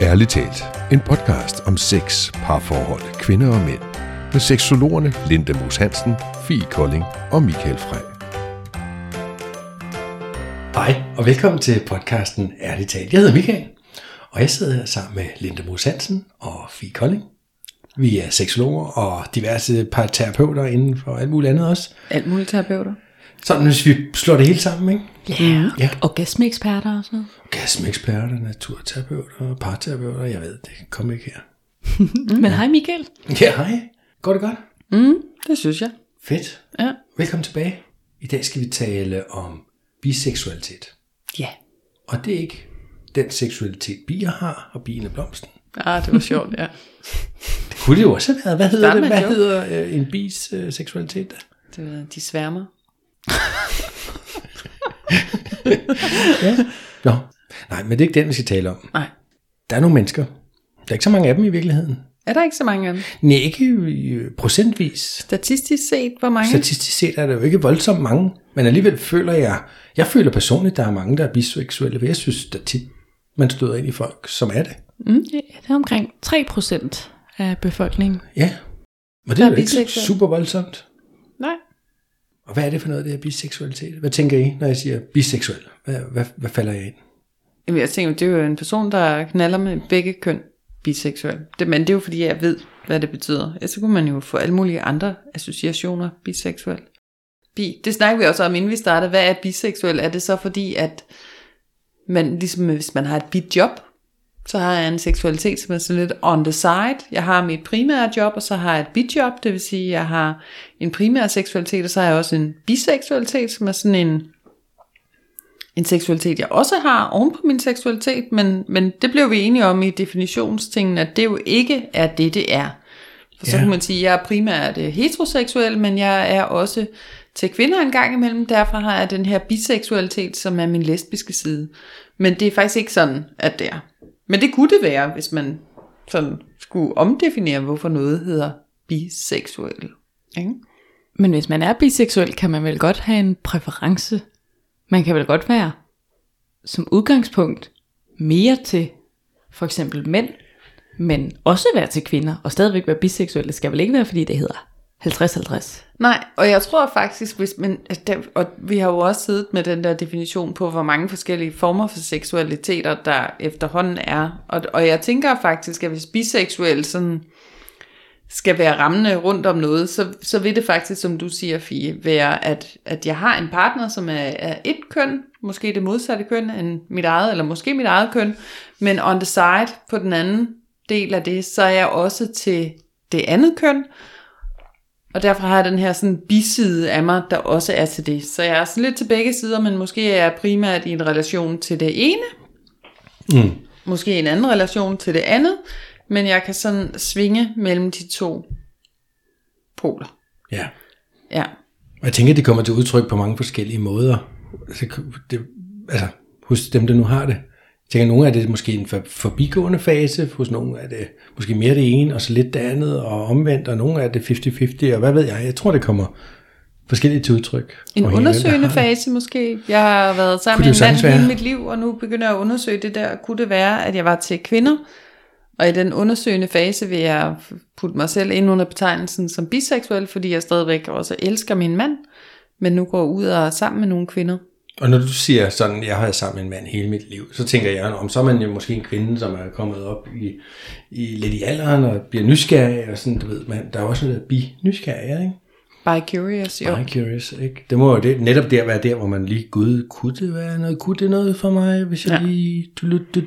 Ærligt talt, en podcast om sex, parforhold, kvinder og mænd. Med seksologerne Linda Moos Hansen, Fie Kolding og Michael Frey. Hej, og velkommen til podcasten Ærligt talt. Jeg hedder Michael, og jeg sidder her sammen med Linda Moos Hansen og Fie Kolding. Vi er seksologer og diverse terapeuter inden for alt muligt andet også. Alt muligt terapeuter. Sådan hvis vi slår det hele sammen, ikke? Ja. Ja. Orgasmeeksperter og sådan noget. Gasmeksperter, naturterapeuter, parterapeuter, jeg ved det. Kom ikke her. Men hej Michael. Ja, hej. Går det godt? Mm, det synes jeg. Fedt. Ja. Velkommen tilbage. I dag skal vi tale om biseksualitet. Ja. Og det er ikke den seksualitet, bier har, og bien er blomsten. Ah, det var sjovt, ja. Det kunne det jo også have været. Hvad hedder, det? Hvad hedder øh, en bis øh, seksualitet? Det de sværmer. Nå, nej, men det er ikke den, vi skal tale om. Nej. Der er nogle mennesker. Der er ikke så mange af dem i virkeligheden. Er der ikke så mange af dem? Nej, ikke procentvis. Statistisk set, hvor mange? Statistisk set er der jo ikke voldsomt mange, men alligevel føler jeg, jeg føler personligt, der er mange, der er biseksuelle, for jeg synes, der tit, man støder ind i folk, som er det. Mm, ja, det er omkring 3% af befolkningen. Ja, og det Der er er jo ikke super voldsomt. Nej. Og hvad er det for noget, det her biseksualitet? Hvad tænker I, når jeg siger biseksuel? Hvad, hvad, hvad falder jeg ind? Jamen, jeg tænker, det er jo en person, der knaller med begge køn biseksuel. Det, men det er jo fordi, jeg ved, hvad det betyder. Ellers så kunne man jo få alle mulige andre associationer biseksuel. Bi, det snakker vi også om, inden vi startede. Hvad er biseksuel? Er det så fordi, at man, ligesom hvis man har et bidjob, så har jeg en seksualitet, som er sådan lidt on the side. Jeg har mit primære job, og så har jeg et bidjob, det vil sige, at jeg har en primær seksualitet, og så har jeg også en biseksualitet, som er sådan en, en seksualitet, jeg også har oven på min seksualitet, men, men det blev vi enige om i definitionstingene, at det jo ikke er det, det er. For så Ja. kan man sige, at jeg er primært øh, heteroseksuel, men jeg er også til kvinder en gang imellem, derfor har jeg den her biseksualitet, som er min lesbiske side. Men det er faktisk ikke sådan, at det er. Men det kunne det være, hvis man sådan skulle omdefinere, hvorfor noget hedder biseksuel. Ikke? Men hvis man er biseksuel, kan man vel godt have en præference. Man kan vel godt være som udgangspunkt mere til for eksempel mænd, men også være til kvinder, og stadigvæk være biseksuel. Det skal vel ikke være, fordi det hedder 50-50. Nej, og jeg tror faktisk, hvis man, der, og vi har jo også siddet med den der definition på, hvor mange forskellige former for seksualiteter, der efterhånden er. Og, og jeg tænker faktisk, at hvis biseksuel sådan skal være rammende rundt om noget, så, så vil det faktisk, som du siger, Fie, være, at, at jeg har en partner, som er, er et køn, måske det modsatte køn end mit eget, eller måske mit eget køn, men on the side på den anden del af det, så er jeg også til det andet køn, og derfor har jeg den her sådan biside af mig, der også er til det. Så jeg er sådan lidt til begge sider, men måske er jeg primært i en relation til det ene. Mm. Måske en anden relation til det andet. Men jeg kan sådan svinge mellem de to poler. Ja. Ja. Og jeg tænker, det kommer til udtryk på mange forskellige måder. Altså, det, altså hos dem, der nu har det. Jeg tænker, nogle af det måske en for- forbigående fase, hos nogle er det måske mere det ene, og så lidt det andet, og omvendt, og nogle er det 50-50, og hvad ved jeg. Jeg tror, det kommer forskelligt til udtryk. En undersøgende fase måske. Jeg har været sammen med en mand hele mit liv, og nu begynder jeg at undersøge det der. Kunne det være, at jeg var til kvinder? Og i den undersøgende fase vil jeg putte mig selv ind under betegnelsen som biseksuel, fordi jeg stadigvæk også elsker min mand, men nu går ud og er sammen med nogle kvinder. Og når du siger sådan, jeg har været sammen med en mand hele mit liv, så tænker jeg, om så er man jo måske en kvinde, som er kommet op i, i lidt i alderen, og bliver nysgerrig, og sådan, du ved, man, der er også noget bi-nysgerrig, ikke? By curious, jo. Meget curious, ikke? Det må jo det, netop der være der, hvor man lige, gud, kunne det være noget, kunne det noget for mig, hvis jeg Ja. lige du, du, du, du,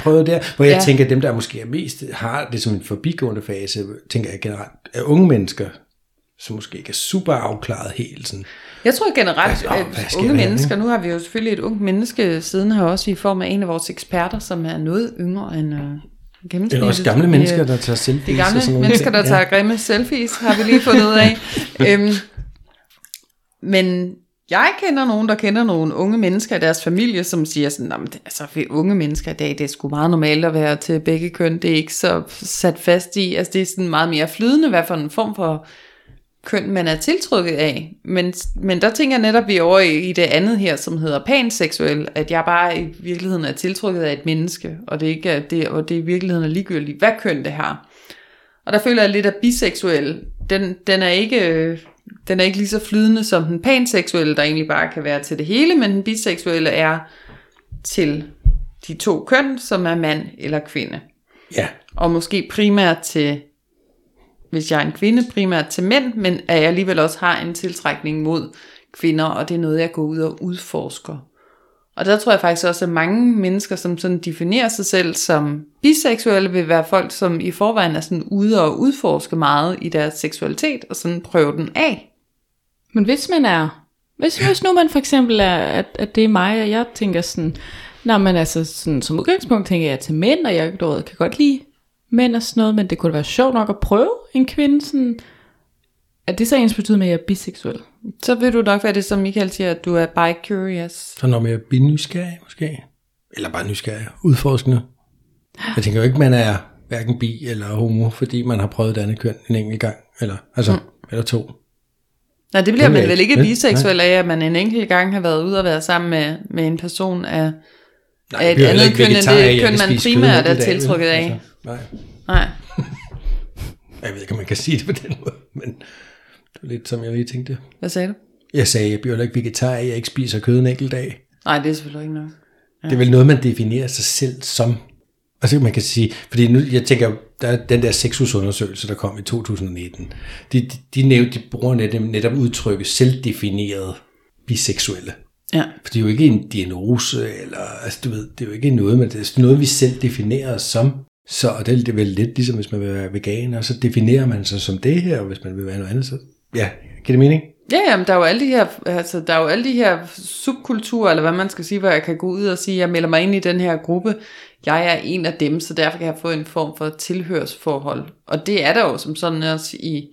prøvede der? Hvor jeg Ja. tænker, at dem, der måske er mest, har det som en forbigående fase, tænker jeg generelt, er unge mennesker, som måske ikke er super afklaret helt sådan. Jeg tror generelt, Hvad- at hvad unge mennesker, nu har vi jo selvfølgelig et ungt menneske siden her også i form af en af vores eksperter, som er noget yngre end øh, gennemsnittet. Eller også gamle mennesker, der tager selfies De og gamle sådan nogle mennesker, der tager grimme selfies, har vi lige fundet ud af. øhm, men jeg kender nogen, der kender nogle unge mennesker i deres familie, som siger sådan, "Nå, men det- altså for unge mennesker i dag, det er sgu meget normalt at være til begge køn, det er ikke så sat fast i, altså det er sådan meget mere flydende, hvad for en form for køn, man er tiltrukket af. Men, men der tænker jeg netop, vi er over i, i det andet her, som hedder panseksuel, at jeg bare i virkeligheden er tiltrukket af et menneske, og det, ikke er det, og det i virkeligheden er ligegyldigt, hvad køn det har. Og der føler jeg lidt, at biseksuel, den, den, er ikke, øh, den er ikke lige så flydende som den panseksuelle, der egentlig bare kan være til det hele, men den biseksuelle er til de to køn, som er mand eller kvinde. Ja, Og måske primært til, hvis jeg er en kvinde, primært til mænd, men at jeg alligevel også har en tiltrækning mod kvinder, og det er noget, jeg går ud og udforsker. Og der tror jeg faktisk også, at mange mennesker, som sådan definerer sig selv som biseksuelle, vil være folk, som i forvejen er sådan ude og udforske meget i deres seksualitet, og sådan prøve den af. Men hvis man er, hvis, hvis nu man for eksempel er, at, at det er mig, og jeg tænker sådan, Nå, men altså sådan, som udgangspunkt tænker jeg til mænd, og jeg du ved, kan godt lide mænd og sådan noget, men det kunne da være sjovt nok at prøve en kvinde sådan, er det så ens betyder med, at jeg er biseksuel? Så vil du nok være det, som Michael siger, at du er bi-curious. så når man er binysgerrig måske. Eller bare nysgerrig, udforskende. Jeg tænker jo ikke, man er hverken bi eller homo, fordi man har prøvet det andet køn en enkelt gang. Eller, altså, mm. eller to. Nej, det bliver man vel ikke. biseksuel af, at man en enkelt gang har været ude og være sammen med, med en person af, Nej, et heller andet køn, end det jeg køn, kan man primært er tiltrukket af. Altså, nej, Nej. jeg ved ikke, om man kan sige det på den måde, men det var lidt som jeg lige tænkte. Hvad sagde du? Jeg sagde, jeg bliver ikke vegetar jeg ikke spiser kød en enkelt dag. Nej, det er selvfølgelig ikke noget. Ja. Det er vel noget, man definerer sig selv som. Altså man kan sige, fordi nu, jeg tænker, der er den der sexusundersøgelse, der kom i 2019. De, de, de, nævnte, de bruger netop, netop udtrykket selvdefineret biseksuelle. Ja. For det er jo ikke en diagnose, eller, altså du ved, det er jo ikke noget, men det er noget, vi selv definerer os som. Så og det er vel lidt ligesom, hvis man vil være veganer, så definerer man sig som det her, og hvis man vil være noget andet, så ja, giver det mening? Ja, jamen, der er jo alle de her, altså, der er jo alle de her subkulturer, eller hvad man skal sige, hvor jeg kan gå ud og sige, jeg melder mig ind i den her gruppe, jeg er en af dem, så derfor kan jeg få en form for tilhørsforhold. Og det er der jo som sådan også i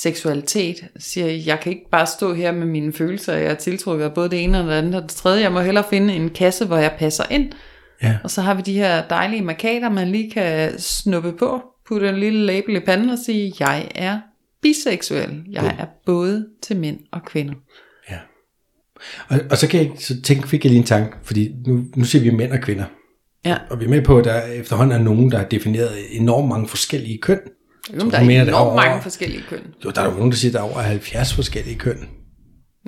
seksualitet. Siger, jeg kan ikke bare stå her med mine følelser, jeg er tiltrukket af både det ene og det andet og det tredje. Jeg må hellere finde en kasse, hvor jeg passer ind. Ja. Og så har vi de her dejlige markader, man lige kan snuppe på, putte en lille label i panden og sige, jeg er biseksuel. Jeg er både til mænd og kvinder. Ja. Og, og så, kan jeg, så tænk, fik jeg lige en tanke, fordi nu, nu siger vi mænd og kvinder. Ja. Og vi er med på, at der efterhånden er nogen, der har defineret enormt mange forskellige køn. Jamen, Så der er enormt er over- mange forskellige køn. Jo, der er jo nogen, der siger, der er over 70 forskellige køn.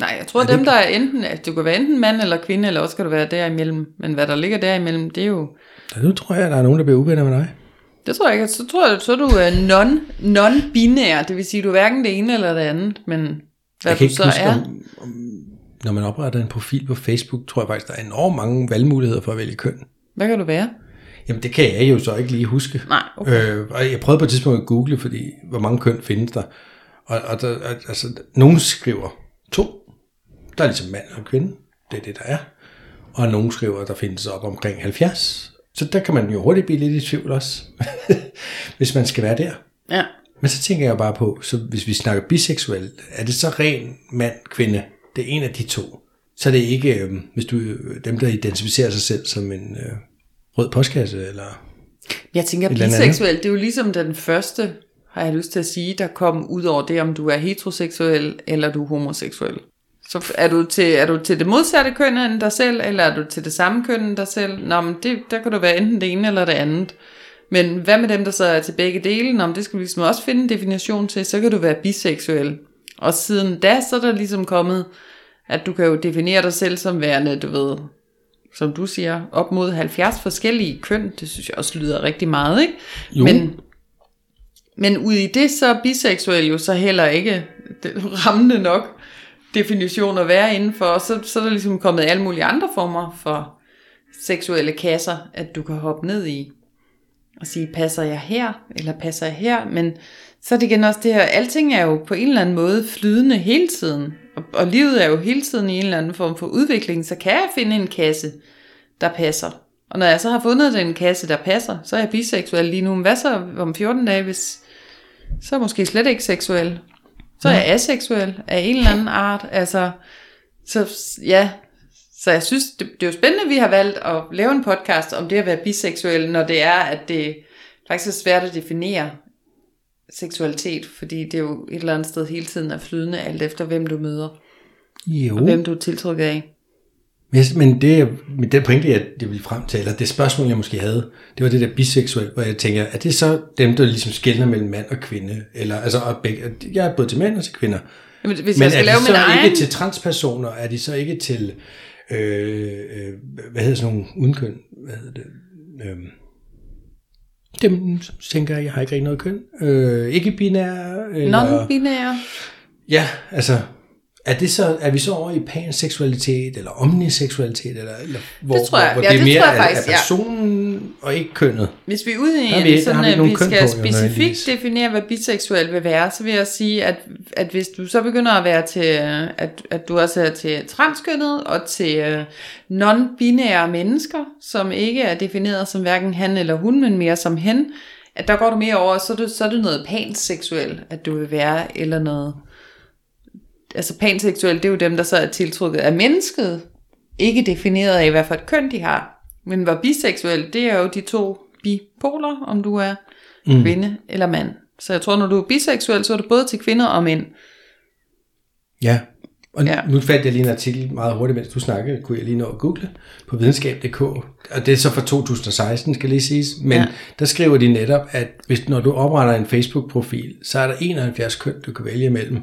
Nej, jeg tror, at dem, der er enten, at du kan være enten mand eller kvinde, eller også kan du være derimellem. Men hvad der ligger derimellem, det er jo, Så nu tror jeg, at der er nogen, der bliver uvenner med dig. det tror jeg ikke. Så tror jeg, så er du er non, non-binær, det vil sige, du er hverken det ene eller det andet, men hvad jeg kan du ikke så huske, er. om, om, når man opretter en profil på Facebook, tror jeg faktisk, der er enormt mange valgmuligheder for at vælge køn. Hvad kan du være? Jamen, det kan jeg jo så ikke lige huske. Nej, okay. Øh, og jeg prøvede på et tidspunkt at google, fordi hvor mange køn findes der. Og, og der, altså, nogen skriver to. Der er ligesom mand og kvinde. Det er det, der er. Og nogen skriver, der findes op omkring 70. Så der kan man jo hurtigt blive lidt i tvivl også, hvis man skal være der. Ja. Men så tænker jeg bare på, så hvis vi snakker biseksuel, er det så ren mand, kvinde? Det er en af de to. Så er det ikke, øh, hvis du øh, dem, der identificerer sig selv som en øh, rød postkasse, eller... Jeg tænker, Et biseksuel, det er jo ligesom den første, har jeg lyst til at sige, der kom ud over det, om du er heteroseksuel, eller du er homoseksuel. Så er du, til, er du til det modsatte køn end dig selv, eller er du til det samme køn end dig selv? Nå, men det, der kan du være enten det ene eller det andet. Men hvad med dem, der så er til begge dele? Nå, men det skal vi ligesom også finde en definition til. Så kan du være biseksuel. Og siden da, så er der ligesom kommet, at du kan jo definere dig selv som værende, du ved, som du siger, op mod 70 forskellige køn. Det synes jeg også lyder rigtig meget, ikke? Jo. Men, men ud i det, så er biseksuel jo så heller ikke rammende nok definition at være indenfor. Og så, så er der ligesom kommet alle mulige andre former for seksuelle kasser, at du kan hoppe ned i og sige, passer jeg her, eller passer jeg her, men så er det igen også det her, alting er jo på en eller anden måde flydende hele tiden, og, og livet er jo hele tiden i en eller anden form for udvikling, så kan jeg finde en kasse, der passer. Og når jeg så har fundet den kasse, der passer, så er jeg biseksuel lige nu. Men hvad så om 14 dage, hvis så er jeg måske slet ikke seksuel? Så er jeg aseksuel af en eller anden art. Altså, så ja, så jeg synes, det, det er jo spændende, at vi har valgt at lave en podcast om det at være biseksuel, når det er, at det faktisk er svært at definere, seksualitet, fordi det er jo et eller andet sted hele tiden er flydende, alt efter hvem du møder, Jo. og hvem du er tiltrukket af. Men, jeg- men det, men den pointe, jeg, jeg ville frem til, eller det spørgsmål, jeg måske havde, det var det der biseksuel, hvor jeg tænker, er det så dem, der ligesom skældner mellem mand og kvinde? Eller, altså, og begge, jeg er både til mænd og til kvinder. Jamen, hvis Men jeg skal er lave de så egen... ikke til transpersoner? Er de så ikke til, øh, øh, hvad hedder sådan nogle udenkøn? Hvad hedder det? Øh, dem tænker, jeg, jeg har ikke rigtig noget køn. Øh, ikke binære. Eller, Non-binære. Ja, altså, er, det så, er vi så over i panseksualitet, eller omniseksualitet, eller, eller hvor, tror jeg. hvor Ja, det er det mere tror jeg er, faktisk, er ja. personen og ikke kønnet? Hvis vi er ude i Der vi- sådan, vi at vi køn skal specifikt definere, hvad biseksuel vil være, så vil jeg sige, at, at hvis du så begynder at være til, at, at du også er til transkønnet og til øh, non-binære mennesker, som ikke er defineret som hverken han eller hun, men mere som hen, at der går du mere over, så er det, så er det noget panseksuel, at du vil være, eller noget, altså panseksuel, det er jo dem, der så er tiltrukket af mennesket, ikke defineret af, hvad for et køn de har. Men hvor biseksuel, det er jo de to bipoler, om du er mm. kvinde eller mand. Så jeg tror, når du er biseksuel, så er du både til kvinder og mænd. Ja, og Ja. nu fandt jeg lige en artikel meget hurtigt, mens du snakkede, kunne jeg lige nå at google på videnskab.dk, og det er så fra 2016, skal lige siges, men ja. der skriver de netop, at hvis, når du opretter en Facebook-profil, så er der 71 køn, du kan vælge imellem.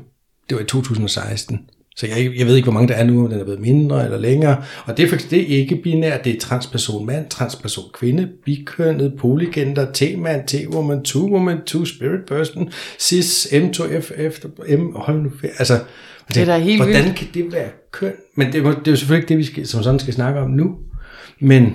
Det var i 2016. Så jeg, jeg ved ikke, hvor mange der er nu, om den er blevet mindre eller længere. Og det er faktisk det er ikke binært. Det er transperson mand, transperson kvinde, bikønnet, polygender, T-man, T-woman, two-woman, two-spirit person, cis, M2FF, M, hold nu Altså, Det er da helt hvordan vildt. kan det være køn? Men det, er jo- det er jo selvfølgelig ikke det, vi skal, som sådan skal snakke om nu. Men,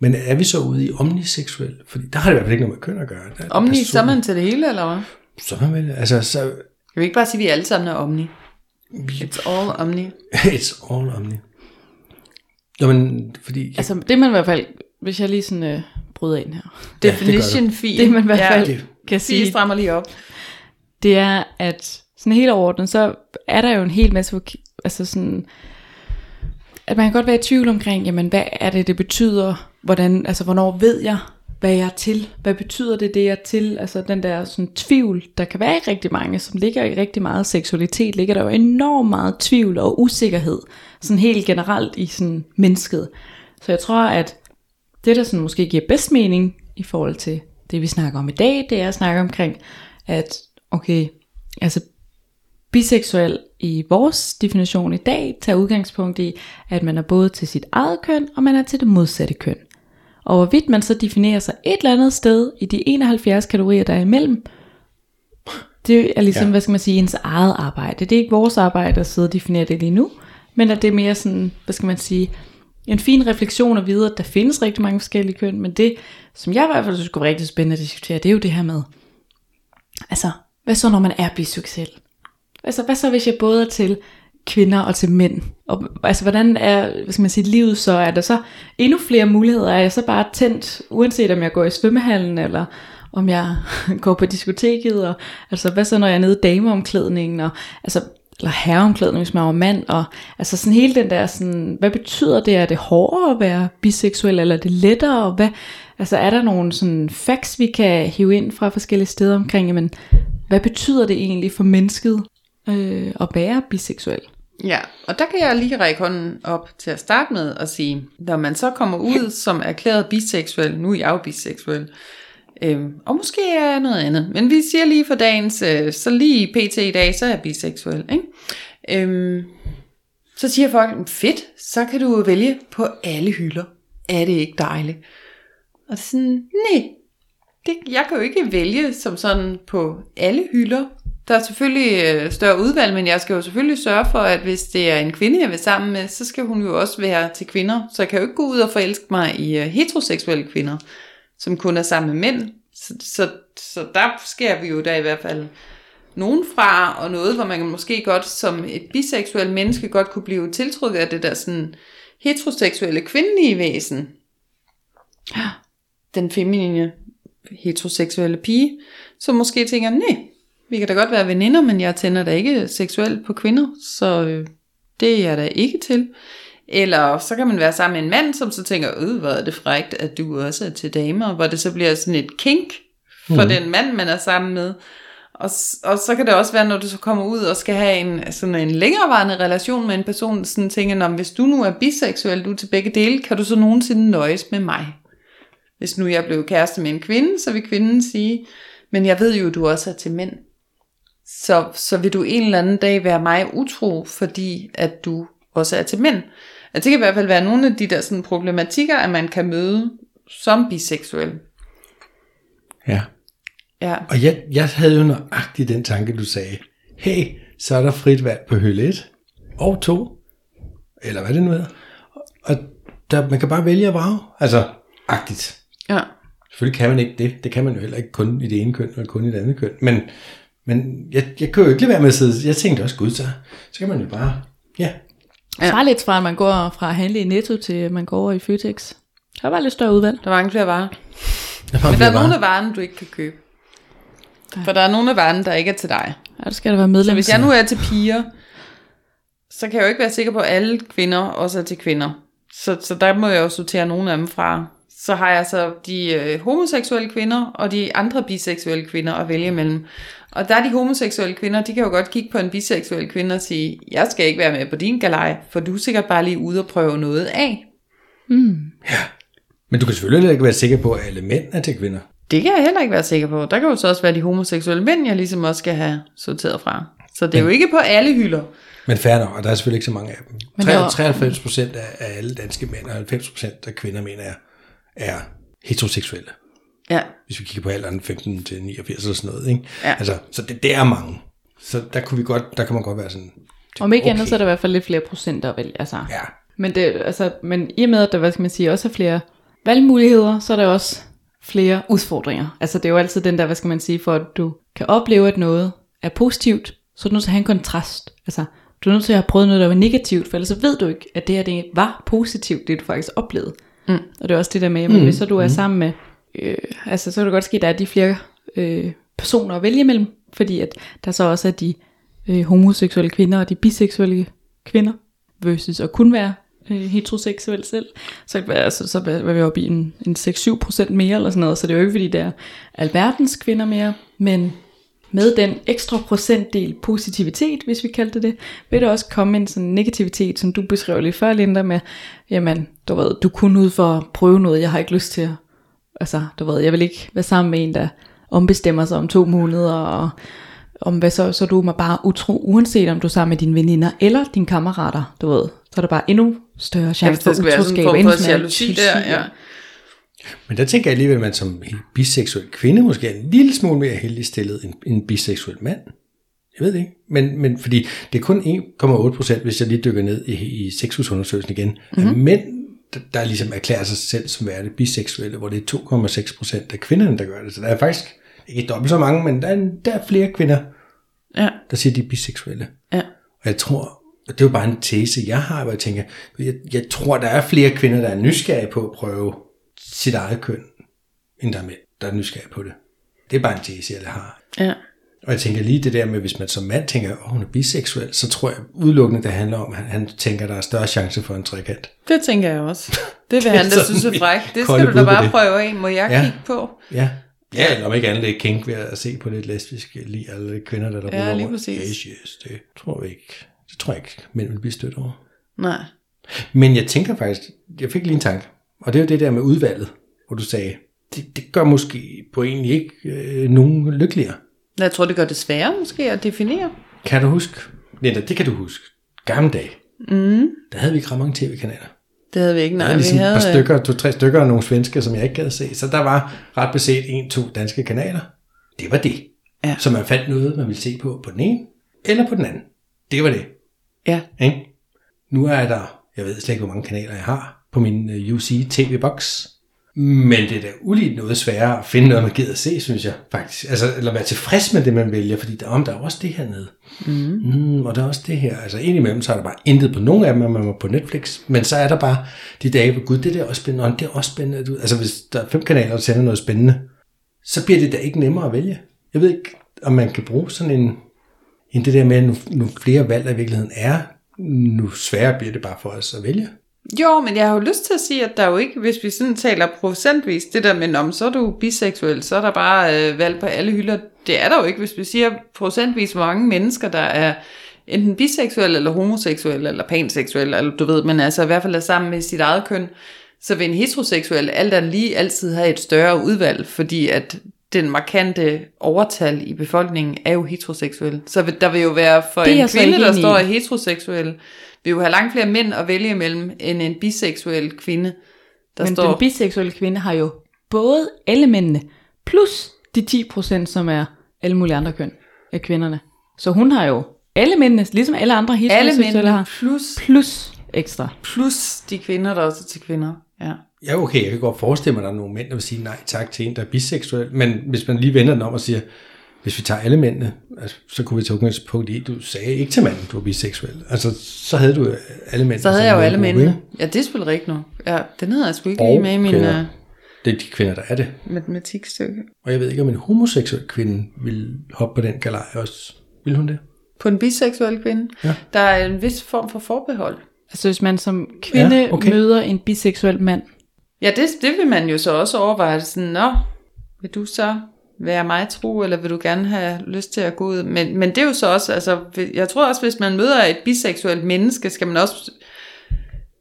men er vi så ude i omniseksuel? Fordi der har det i hvert fald ikke noget med køn at gøre. Der er Omni, person- så man til det hele, eller hvad? Så er man vel, altså, så, Kan vi ikke bare sige, at vi alle sammen er omni? It's all omni. it's all omni. Nå, men, fordi, altså, Altså det man i hvert fald, hvis jeg lige sådan øh, bryder ind her, Ja, det Definition fee. det man i hvert fald Ja, ja, kan Fie sige, strammer lige op. det er, at sådan helt overordnet, så er der jo en hel masse, altså sådan, at man kan godt være i tvivl omkring, jamen hvad er det, det betyder, hvordan, altså hvornår ved jeg, hvad jeg er til, hvad betyder det, det jeg er til, altså den der sådan tvivl, der kan være i rigtig mange, som ligger i rigtig meget seksualitet, ligger der jo enormt meget tvivl og usikkerhed, sådan helt generelt i sådan mennesket. Så jeg tror, at det, der sådan måske giver bedst mening i forhold til det, vi snakker om i dag, det er at snakke omkring, at okay, altså biseksuel i vores definition i dag tager udgangspunkt i, at man er både til sit eget køn, og man er til det modsatte køn. Og hvorvidt man så definerer sig et eller andet sted i de 71 kategorier, der er imellem, det er ligesom, ja. Hvad skal man sige, ens eget arbejde. Det er ikke vores arbejde at sidde og definere det lige nu, men at det er mere sådan, hvad skal man sige, en fin refleksion at vide, at der findes rigtig mange forskellige køn, men det, som jeg i hvert fald synes kunne være rigtig spændende at diskutere, det er jo det her med, altså, hvad så når man er biseksuel? Altså, hvad så hvis jeg både er til kvinder og til mænd? Og, altså, hvordan er, hvad skal man sige, livet så? Er der så endnu flere muligheder? Er jeg så bare tændt, uanset om jeg går i svømmehallen, eller om jeg går på diskoteket? Og, altså, hvad så når jeg er nede i dameomklædningen? Og, altså, eller herreomklædning, hvis man er mand, og altså sådan hele den der sådan, hvad betyder det, er det hårdere at være biseksuel, eller er det lettere, og hvad, altså er der nogle sådan facts, vi kan hive ind fra forskellige steder omkring, men hvad betyder det egentlig for mennesket øh, at være biseksuel? Ja, og der kan jeg lige række hånden op til at starte med og sige, når man så kommer ud som erklæret biseksuel, nu er jeg jo biseksuel, øhm, og måske er jeg noget andet, men vi siger lige for dagens, øh, så lige pt i dag, så er jeg biseksuel, ikke? Øhm, så siger folk, fedt, så kan du vælge på alle hylder. Er det ikke dejligt? Og sådan, nej, det, jeg kan jo ikke vælge som sådan på alle hylder. Der er selvfølgelig øh, større udvalg, men jeg skal jo selvfølgelig sørge for, at hvis det er en kvinde, jeg vil sammen med, så skal hun jo også være til kvinder. Så jeg kan jo ikke gå ud og forelske mig i øh, heteroseksuelle kvinder, som kun er sammen med mænd. Så, så, så der sker vi jo der i hvert fald nogen fra, og noget, hvor man måske godt som et biseksuelt menneske godt kunne blive tiltrukket af det der sådan heteroseksuelle kvindelige væsen. Den feminine heteroseksuelle pige, som måske tænker, nej, vi kan da godt være veninder, men jeg tænder da ikke seksuelt på kvinder, så øh, det er jeg da ikke til. Eller så kan man være sammen med en mand, som så tænker, øh, hvor er det frægt, at du også er til damer, hvor det så bliver sådan et kink for mm. den mand, man er sammen med. Og, og så kan det også være, når du så kommer ud og skal have en, sådan en længerevarende relation med en person, sådan tænker, "Nå, hvis du nu er biseksuel, du er til begge dele, kan du så nogensinde nøjes med mig? Hvis nu jeg blev kæreste med en kvinde, så vil kvinden sige, men jeg ved jo, du også er til mænd. Så, så vil du en eller anden dag være mig utro, fordi at du også er til mænd. At det kan i hvert fald være nogle af de der sådan problematikker, at man kan møde som biseksuel. Ja. Ja. Og jeg, jeg havde jo nøjagtigt den tanke, du sagde. Hey, så er der frit valg på hylde 1 og 2. Eller hvad det nu hedder. Og der, man kan bare vælge at vrage. Altså, agtigt. ja. Selvfølgelig kan man ikke det. Det kan man jo heller ikke kun i det ene køn, eller kun i det andet køn. Men, men jeg, jeg kan jo ikke lade være med at sidde. Jeg tænkte også, gud, så, så kan man jo bare... Ja, Ja. Lidt fra, at man går fra at handle i Netto til at man går over i Føtex. Der var lidt større udvalg. Der er mange flere varer. der Men der er nogle af varerne, du ikke kan købe. For der er nogle af varerne, der ikke er til dig. Ja, der skal der være medlem. Så hvis jeg nu er til piger, så kan jeg jo ikke være sikker på, at alle kvinder også er til kvinder. Så, så der må jeg jo sortere nogle af dem fra. Så har jeg så de øh, homoseksuelle kvinder og de andre biseksuelle kvinder at vælge imellem. Og der er de homoseksuelle kvinder, de kan jo godt kigge på en biseksuel kvinde og sige, jeg skal ikke være med på din galej, for du er sikkert bare lige ude og prøve noget af. Men du kan selvfølgelig ikke være sikker på, at alle mænd er til kvinder. Det kan jeg heller ikke være sikker på. Der kan jo så også være de homoseksuelle mænd, jeg ligesom også skal have sorteret fra. Så det er jo ikke på alle hylder. Men fair nok, og der er selvfølgelig ikke så mange af dem. Men der var- 93 procent af, af alle danske mænd, og 90 procent af kvinder, mener jeg, er heteroseksuelle. Ja, Hvis vi kigger på alderen 15 til 89 eller sådan noget. Ikke? Ja. Altså, så det, det er mange. Så der, kunne vi godt, der kan man godt være sådan... Om ikke okay. andet, så er der i hvert fald lidt flere procenter at vælge. Altså. Ja, Men, det, altså, men i og med, at der hvad skal man sige, også er flere valgmuligheder, så er der også flere udfordringer. Altså det er jo altid den der, hvad skal man sige, for at du kan opleve, at noget er positivt, så er du nødt til at have en kontrast. Altså du er nødt til at have prøvet noget, der var negativt, for ellers så ved du ikke, at det her det var positivt, det du faktisk oplevede. Mm. Og det er også det der med, at mm. hvis så du er sammen med, øh, altså så kan det godt ske, at der er de flere øh, personer at vælge imellem, fordi at der så også er de øh, homoseksuelle kvinder og de biseksuelle kvinder, versus at kun være øh, heteroseksuel selv, så, kan det være, altså, så var vi oppe i en, en 6-7 procent mere eller sådan noget, så det er jo ikke fordi, der er alverdens kvinder mere, men med den ekstra procentdel positivitet, hvis vi kaldte det, vil der også komme en sådan negativitet, som du beskrev lige før, Linda, med, jamen, du ved, du kunne ud for at prøve noget, jeg har ikke lyst til at, altså, du ved, jeg vil ikke være sammen med en, der ombestemmer sig om to måneder, og om hvad så, så du mig bare utro, uanset om du er sammen med dine veninder eller dine kammerater, du ved, så er der bare endnu større ja chance hvis der for skal være sådan en utroskab, form for jalousi der. Ja. Men der tænker jeg alligevel, at man som biseksuel kvinde måske er en lille smule mere heldig stillet end en biseksuel mand. Jeg ved det ikke. Men, men fordi det er kun 1,8 procent, hvis jeg lige dykker ned i, i sexusundersøgelsen igen, mm-hmm. mænd, der, der ligesom erklærer sig selv som værende biseksuelle, hvor det er 2,6 procent af kvinderne, der gør det. Så der er faktisk ikke dobbelt så mange, men der er, der er flere kvinder, Ja. der siger, de er biseksuelle. Ja. Og jeg tror, og det er jo bare en tese, jeg har, hvor jeg tænker, jeg, jeg tror, der er flere kvinder, der er nysgerrige på at prøve sit eget køn, end der er mænd, der er nysgerrige på det. Det er bare en tese, jeg har. ja. Og jeg tænker lige det der med, hvis man som mand tænker, at oh, hun er biseksuel, så tror jeg udelukkende, det handler om, at han, tænker, at der er større chance for en trekant. Det tænker jeg også. Det vil Det han da synes er mit frækt. Det skal du da bare prøve af. Må jeg Ja. kigge på? Ja. Ja, eller om ikke andet, det er kink ved at se på lidt lesbiske lige alle lidt kvinder, der, der Ja, lige præcis. Yes, yes, det tror jeg ikke. Det tror jeg ikke, mænd vil blive stødt over. Nej. Men jeg tænker faktisk, jeg fik lige en tanke, og det er jo det der med udvalget, hvor du sagde, det, det gør måske på egentlig ikke øh, nogen lykkeligere. Jeg tror, det gør det sværere måske at definere. Kan du huske, Linda, det kan du huske, gamle dage, Mm. der havde vi ikke ret mange tv-kanaler. Det havde vi ikke. Der Nej, vi ligesom havde... et par øh, stykker, to-tre stykker og nogle svenske, som jeg ikke gad se. Så der var ret beset en, to danske kanaler. Det var det. Ja. Så man fandt noget, man ville se på på den ene, eller på den anden. Det var det. Ja. Ikke? Nu er der, jeg ved slet ikke, hvor mange kanaler jeg har på min øh, UC TV-box. Men det er da uligt noget sværere at finde noget, man gider at se, synes jeg faktisk. Altså, eller være tilfreds med det, man vælger, fordi der, om der er også det her nede. Mm. Mm, og der er også det her. Altså indimellem, så er der bare intet på nogen af dem, man var på Netflix. Men så er der bare de dage, hvor gud, det der er også spændende, og det er også spændende. Du- Altså hvis der er fem kanaler, der sender noget spændende, så bliver det da ikke nemmere at vælge. Jeg ved ikke, om man kan bruge sådan en, en det der med, at nu, nu flere valg der i virkeligheden er, nu sværere bliver det bare for os at vælge. Jo, men jeg har jo lyst til at sige, at der er jo ikke, hvis vi sådan taler procentvis, det der med, om så er du biseksuel, så er der bare øh, valg på alle hylder. Det er der jo ikke, hvis vi siger procentvis, hvor mange mennesker, der er enten biseksuel, eller homoseksuel, eller panseksuel, eller du ved, men altså i hvert fald er sammen med sit eget køn, så vil en heteroseksuel alt andet lige altid have et større udvalg, fordi at den markante overtal i befolkningen er jo heteroseksuel. Så der vil jo være for Det en kvinde, der i. står er heteroseksuel, vil jo have langt flere mænd at vælge imellem, end en biseksuel kvinde, der Men står... den biseksuelle kvinde har jo både alle mændene, plus de 10%, som er alle mulige andre køn af kvinderne. Så hun har jo alle mændene, ligesom alle andre alle heteroseksuelle mænd har, plus, plus ekstra. plus de kvinder, der også er til kvinder. Ja. Ja, okay, jeg kan godt forestille mig, at der er nogle mænd, der vil sige nej tak til en, der er biseksuel. Men hvis man lige vender den om og siger, hvis vi tager alle mændene, altså, så kunne vi tage udgangspunkt i, du sagde ikke til manden, du var biseksuel. Altså, så havde du alle mænd. Så havde jeg jo alle mændene. Ja, det er selvfølgelig rigtigt nu. Ja, den havde jeg sgu ikke lige Og med i min kvinder. uh, Det er de kvinder, der er det. matematikstykke. Og jeg ved ikke, om en homoseksuel kvinde vil hoppe på den galej også. Vil hun det? På en biseksuel kvinde, Ja. der er en vis form for forbehold. Altså hvis man som kvinde Ja, okay. møder en biseksuel mand, Ja, det, det vil man jo så også overveje. Sådan, Nå, vil du så være mig tro, eller vil du gerne have lyst til at gå ud? Men, men det er jo så også, altså, jeg tror også, hvis man møder et biseksuelt menneske, skal man også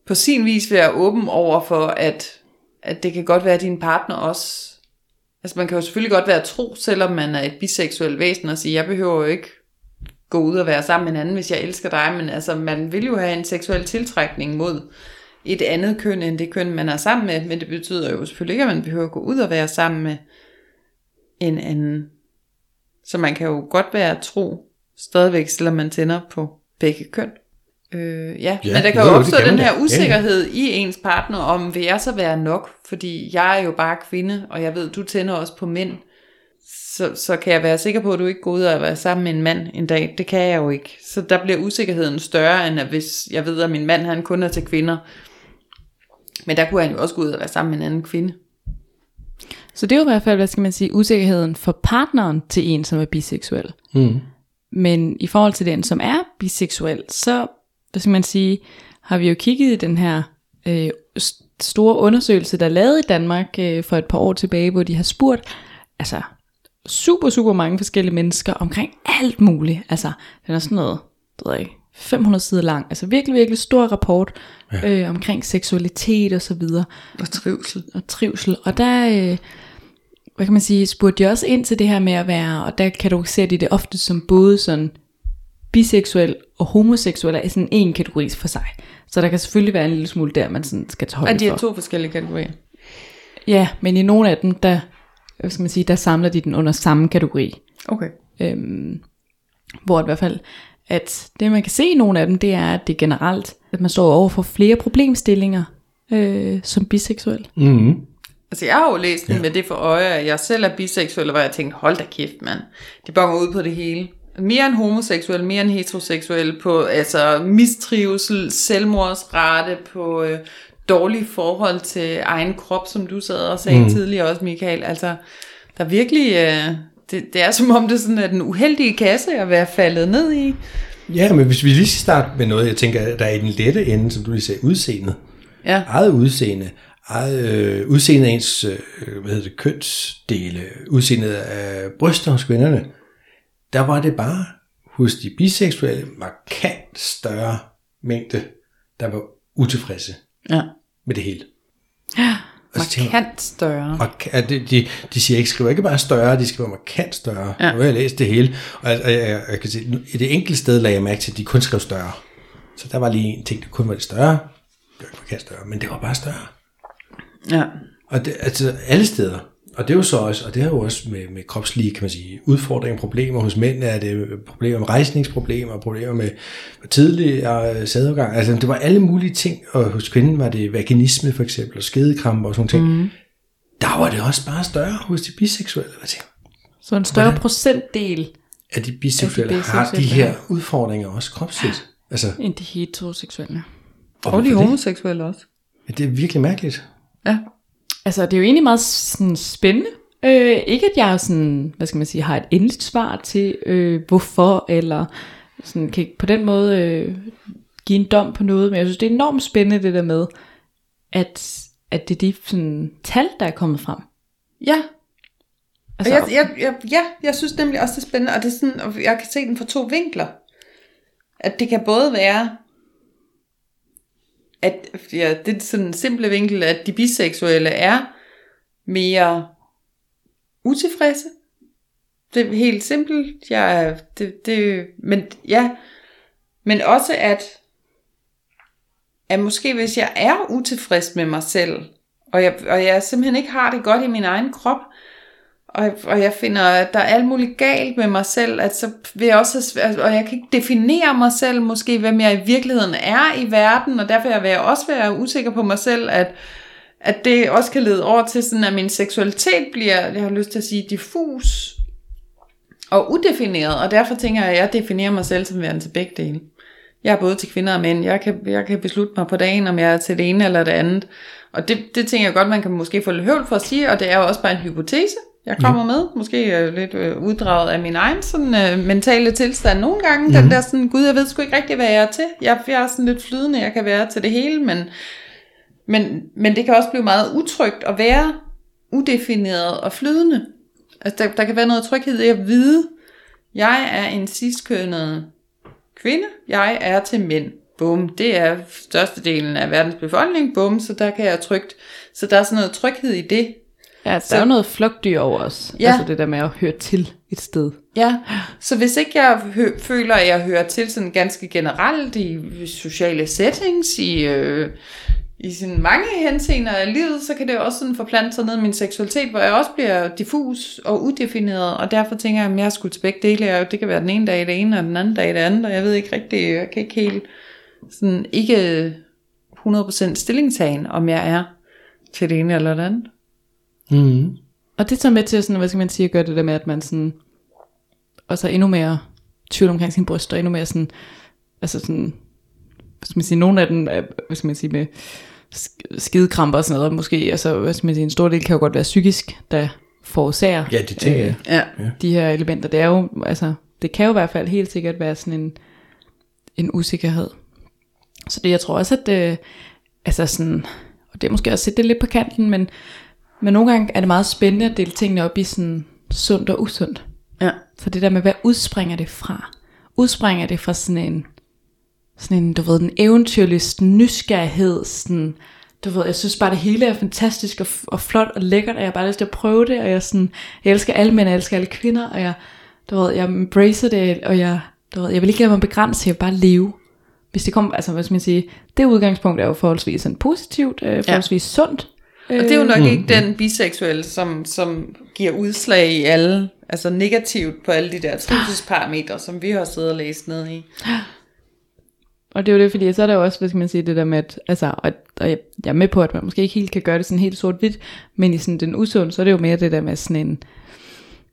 på sin vis være åben over for, at, at det kan godt være, at din partner også... Altså man kan jo selvfølgelig godt være tro, selvom man er et biseksuelt væsen, og sige, jeg behøver jo ikke gå ud og være sammen med en anden, hvis jeg elsker dig, men altså man vil jo have en seksuel tiltrækning mod et andet køn, end det køn, man er sammen med, men det betyder jo selvfølgelig ikke, at man behøver at gå ud og være sammen med en anden. Så man kan jo godt være tro stadigvæk, selvom man tænder på begge køn. Øh, ja. ja, men der kan jo, jo opstå den her Ja, ja. usikkerhed i ens partner, om vil jeg så være nok, fordi jeg er jo bare kvinde, og jeg ved, du tænder også på mænd. Så, så kan jeg være sikker på, at du ikke går ud og være sammen med en mand en dag. Det kan jeg jo ikke. Så der bliver usikkerheden større, end at hvis jeg ved, at min mand han kun er til kvinder. Men der kunne han jo også gå ud og være sammen med en anden kvinde. så det er jo i hvert fald, hvad skal man sige, usikkerheden for partneren til en, som er biseksuel. Mm. Men i forhold til den, som er biseksuel, så, hvad skal man sige, har vi jo kigget i den her øh, store undersøgelse, der er lavet i Danmark øh, for et par år tilbage, hvor de har spurgt, altså super, super mange forskellige mennesker omkring alt muligt. Altså, den er sådan noget, det ved jeg ikke, 500 sider lang. Altså virkelig, virkelig stor rapport ja. øh, omkring seksualitet og så videre Og trivsel. og trivsel. Og der, øh, hvad kan man sige, spurgte de også ind til det her med at være, og der kategoriserer de det ofte som både sådan biseksuel og homoseksuel er sådan en kategori for sig. Så der kan selvfølgelig være en lille smule der, man sådan skal tage Og højde de er for. to forskellige kategorier. Ja, men i nogle af dem, der, hvad skal man sige, der samler de den under samme kategori. Okay. Øhm, hvor i hvert fald, at det man kan se i nogle af dem, det er, at det er generelt, at man står over for flere problemstillinger øh, som biseksuel. Mm. Altså jeg har jo læst den ja. med det for øje, at jeg selv er biseksuel, hvor jeg tænkte, hold da kæft mand, de bonger ud på det hele. Mere end homoseksuel, mere end heteroseksuel, på altså mistrivsel, selvmordsrate, på øh, dårlige forhold til egen krop, som du sad og sagde mm. tidligere også, Michael. Altså, der er virkelig, øh, det, det er som om det sådan er den uheldige kasse at være faldet ned i. Ja, men hvis vi lige skal starte med noget, jeg tænker, der er i den lette ende, som du lige sagde, udseendet. Ja. Eget udseende, eget øh, udseende af ens øh, hvad hedder det, kønsdele, udseendet af bryster hos kvinderne, der var det bare hos de biseksuelle markant større mængde, der var utilfredse Ja. med det hele. Og så tænker jeg, Markant større. mark- at de, de, de siger ikke, skriver ikke bare større, de skriver markant større. Ja. Nu har jeg læst det hele, og jeg, jeg, jeg kan se, i det enkelte sted lagde jeg mærke til, at de kun skrev større. Så der var lige en ting, der kun var lidt større. Det var ikke markant større, men det var bare større. Ja. Og det, altså alle steder. Og det er jo så også, og det har jo også med, med kropslige, kan man sige, udfordringer, problemer hos mænd, er det problemer med rejsningsproblemer, problemer med med tidlig øh, sædafgang. Altså det var alle mulige ting, og hos kvinden var det vaginisme for eksempel, og skedekramper og sådan ting. Mm. Der var det også bare større hos de biseksuelle. Jeg tænker, Så en større Hvordan? procentdel at de biseksuelle At de har de biseksuelle her udfordringer også kropsligt. Altså, end de heteroseksuelle. Og de hvorfor det? homoseksuelle også. Ja, det er virkelig mærkeligt. Ja. Altså, det er jo egentlig meget sådan, spændende. Øh, ikke at jeg sådan, hvad skal man sige, har et endeligt svar til, øh, hvorfor, eller sådan, kan på den måde øh, give en dom på noget, men jeg synes, det er enormt spændende det der med, at, at det er de sådan, tal, der er kommet frem. Ja, Altså, og jeg, jeg, jeg, ja, jeg synes nemlig også, det er spændende, og det er sådan, og jeg kan se den fra to vinkler. At det kan både være, at ja, det er sådan en simple vinkel, at de biseksuelle er mere utilfredse. Det er helt simpelt. Jeg, det, det, men ja, men også at, at måske hvis jeg er utilfreds med mig selv, og jeg, og jeg simpelthen ikke har det godt i min egen krop, og, og jeg finder, at der er alt muligt galt med mig selv, at så vil jeg også, have og jeg kan ikke definere mig selv, måske hvem jeg i virkeligheden er i verden, og derfor vil jeg også være usikker på mig selv, at, at det også kan lede over til sådan, at min seksualitet bliver, jeg har lyst til at sige, diffus og udefineret, og derfor tænker jeg, at jeg definerer mig selv som værende til begge dele. Jeg er både til kvinder og mænd. Jeg kan, jeg kan beslutte mig på dagen, om jeg er til det ene eller det andet. Og det, det tænker jeg godt, man kan måske få lidt høvl for at sige, og det er jo også bare en hypotese, jeg kommer ja. med. Måske øh, lidt øh, uddraget af min egen sådan, øh, mentale tilstand nogle gange. Mm. Den der sådan, gud, jeg ved sgu ikke rigtig, hvad jeg er til. Jeg, jeg er sådan lidt flydende, jeg kan være til det hele, men, men, men det kan også blive meget utrygt at være udefineret og flydende. Altså, der, der kan være noget tryghed i at vide, jeg er en ciskønnet kvinde, jeg er til mænd. Bum, det er størstedelen af verdens befolkning, bum, så der kan jeg trygt. Så der er sådan noget tryghed i det. Ja, der så- er jo noget flokdyr over os. Ja. Altså det der med at høre til et sted. Ja, så hvis ikke jeg hø- føler, at jeg hører til sådan ganske generelt i sociale settings, i, øh, i sådan mange henseender af livet, så kan det også sådan forplante sig ned i min seksualitet, hvor jeg også bliver diffus og udefineret, og derfor tænker jeg, at jeg skulle til begge dele, og det kan være den ene dag det ene, og den anden dag det andet, og jeg ved ikke rigtig, jeg kan ikke helt sådan ikke 100% stillingtagen, om jeg er til det ene eller det andet. Mm. Og det tager med til sådan, hvad skal man sige, at gøre det der med, at man sådan, også er endnu mere tvivl omkring sine bryster, endnu mere sådan, altså sådan, hvad skal man sige, nogle af dem, er, hvad skal man sige, med sk- skidekramper og sådan noget, måske, altså, hvad skal man sige, en stor del kan jo godt være psykisk, der forårsager Ja, det tænker jeg. Ja. de her elementer. Det er jo, altså, det kan jo i hvert fald helt sikkert være sådan en, en usikkerhed. Så det, jeg tror også, at øh, altså sådan, og det er måske også sætte det lidt på kanten, men, men nogle gange er det meget spændende at dele tingene op i sådan sundt og usundt. Ja. Så det der med, hvad udspringer det fra? Udspringer det fra sådan en, sådan en, du ved, en eventyrlyst, nysgerrighed, sådan, du ved, jeg synes bare, det hele er fantastisk og, og flot og lækkert, og jeg har bare lyst til at prøve det, og jeg, sådan, jeg elsker alle mænd, jeg elsker alle kvinder, og jeg, du ved, jeg embracer det, og jeg, du ved, jeg vil ikke lade mig begrænse, jeg vil bare leve. Hvis det kommer, altså skal man sige, det udgangspunkt er jo forholdsvis sådan positivt, øh, forholdsvis sundt. Og det er jo nok mm. ikke den biseksuelle, som, som giver udslag i alle, altså negativt på alle de der trivselsparametre, som vi har siddet og læst ned i. Og det er jo det, fordi så er der jo også, hvad skal man sige, det der med, at, altså, og, og jeg, jeg er med på, at man måske ikke helt kan gøre det sådan helt sort-hvidt, men i sådan den usund, så er det jo mere det der med sådan en,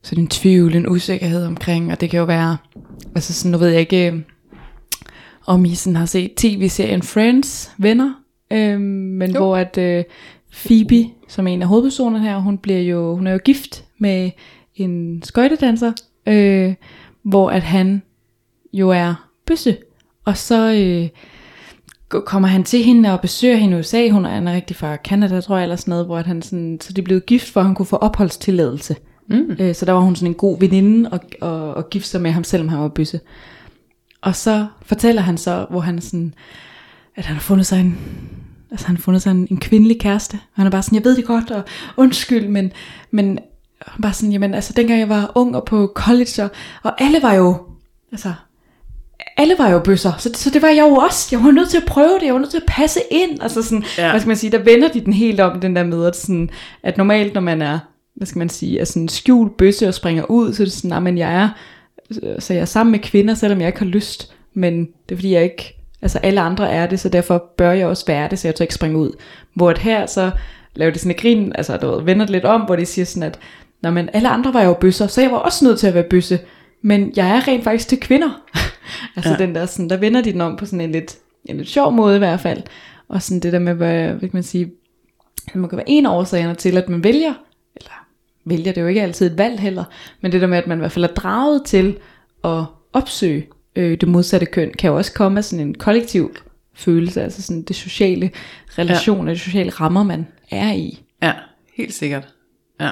sådan en tvivl, en usikkerhed omkring, og det kan jo være, altså sådan, nu ved jeg ikke, øh, om I sådan har set tv-serien Friends, venner, øh, men jo. hvor at øh, Phoebe, som er en af hovedpersonerne her, hun bliver jo, hun er jo gift med en skøjtedanser, øh, hvor at han jo er bøsse, og så øh, kommer han til hende og besøger hende i USA, hun er, han er rigtig fra Canada, tror jeg, eller sådan noget, hvor at han sådan, så de blevet gift, for at han kunne få opholdstilladelse. Mm. Øh, så der var hun sådan en god veninde og, og, og gift sig med ham, selvom han var bøsse. Og så fortæller han så, hvor han sådan, at han har fundet sig en, altså han har fundet sig en, en kvindelig kæreste. Og han er bare sådan, jeg ved det godt, og undskyld, men, men bare sådan, jamen altså dengang jeg var ung og på college, og, og alle var jo, altså alle var jo bøsser, så, så det var jeg jo også. Jeg var nødt til at prøve det, jeg var nødt til at passe ind. Altså sådan, ja. Hvad skal man sige, der vender de den helt om, den der med, at, sådan, at normalt, når man er, hvad skal man sige, er sådan skjult bøsse og springer ud, så er det sådan, men jeg er, så jeg er sammen med kvinder, selvom jeg ikke har lyst, men det er fordi, jeg ikke, altså alle andre er det, så derfor bør jeg også være det, så jeg tør ikke springe ud. Hvor at her, så laver de sådan et grin, altså du ved, vender det lidt om, hvor de siger sådan, at Nå, men alle andre var jo bøsser, så jeg var også nødt til at være bøsse. Men jeg er rent faktisk til kvinder. altså ja. den der, sådan, der vender de den om på sådan en lidt, en lidt sjov måde i hvert fald. Og sådan det der med, hvad, hvad kan man sige, det må kan være en af årsagerne til, at man vælger, eller vælger, det er jo ikke altid et valg heller, men det der med, at man i hvert fald er draget til at opsøge øh, det modsatte køn, kan jo også komme af sådan en kollektiv følelse, altså sådan det sociale relation, ja. det sociale rammer, man er i. Ja, helt sikkert. Ja.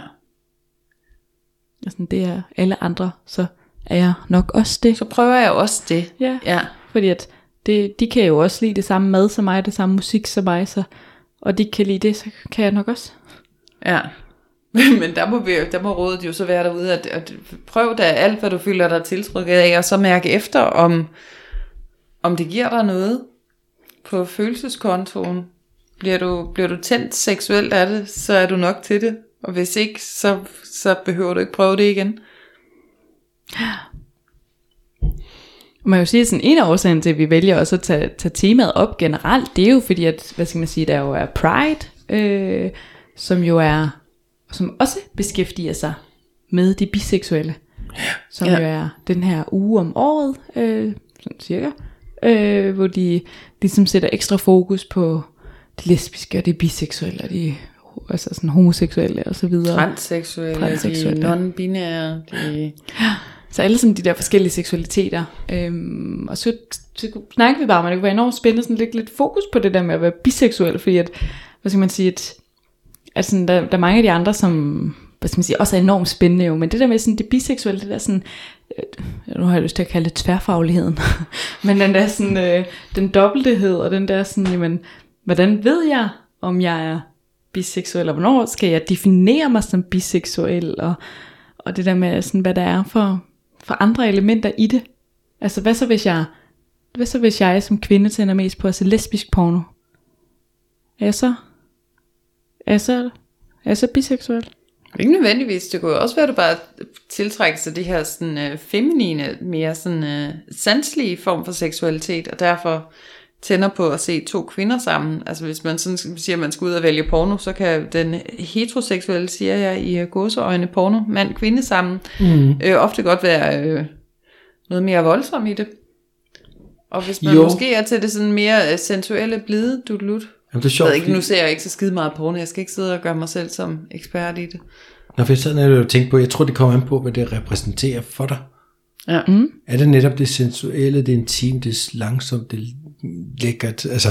Altså, det er alle andre, så er jeg nok også det. Så prøver jeg også det. Ja. Ja. Fordi at det, de kan jo også lide det samme mad som mig, det samme musik som mig, så, og de kan lide det, så kan jeg nok også. Ja. Men der må, vi, der må rådet jo så være derude, at, at prøv da alt, hvad du føler dig tiltrykket af, og så mærke efter, om, om det giver dig noget på følelseskontoen. Bliver du, bliver du tændt seksuelt af det, så er du nok til det. Og hvis ikke, så, så behøver du ikke prøve det igen. Man kan jo sige, at sådan en af årsagen til, at vi vælger også at tage, tage temaet op generelt, det er jo fordi, at, hvad skal man sige, der jo er Pride, øh, som jo er, som også beskæftiger sig med de biseksuelle. Som Ja. jo er den her uge om året, øh, sådan cirka, øh, hvor de ligesom sætter ekstra fokus på de lesbiske og de biseksuelle og de altså sådan homoseksuelle og så videre. Transseksuelle, Transseksuelle. de non-binære, de... Så alle sådan de der forskellige seksualiteter. Øhm, og så, så snakker vi bare om, at det kunne være enormt spændende sådan lidt, lidt fokus på det der med at være biseksuel, fordi at, hvad skal man sige, at, Altså, der, der er mange af de andre, som hvad skal man sige, også er enormt spændende jo, men det der med sådan det biseksuelle, det der sådan, øh, nu har jeg lyst til at kalde det tværfagligheden, men den der sådan, øh, den dobbelthed, og den der sådan, jamen, hvordan ved jeg, om jeg er biseksuel, og hvornår skal jeg definere mig som biseksuel, og, og det der med, sådan, hvad der er for, for andre elementer i det. Altså, hvad så hvis jeg, hvad så hvis jeg som kvinde tænder mest på at se lesbisk porno? Er jeg så, er så, er jeg så biseksuel? Ikke nødvendigvis, det kunne også være, at du bare tiltrækker sig det her sådan, øh, feminine, mere sådan øh, sanselige form for seksualitet, og derfor tænder på at se to kvinder sammen. Altså hvis man sådan siger, at man skal ud og vælge porno, så kan den heteroseksuelle, siger jeg i øh, gåseøjne, porno, mand-kvinde sammen, mm. øh, ofte godt være øh, noget mere voldsom i det. Og hvis man Jo. måske er til det sådan mere øh, sensuelle, blide, dudelut. Jamen, det er Jeg sjovt, ved ikke, fordi- nu ser jeg ikke så skide meget porno, jeg skal ikke sidde og gøre mig selv som ekspert i det. Nå, for sådan er det jo tænkt på, jeg tror, det kommer an på, hvad det repræsenterer for dig. Ja. Mm. Er det netop det sensuelle, det intime, det langsomt, det er lækkert, altså,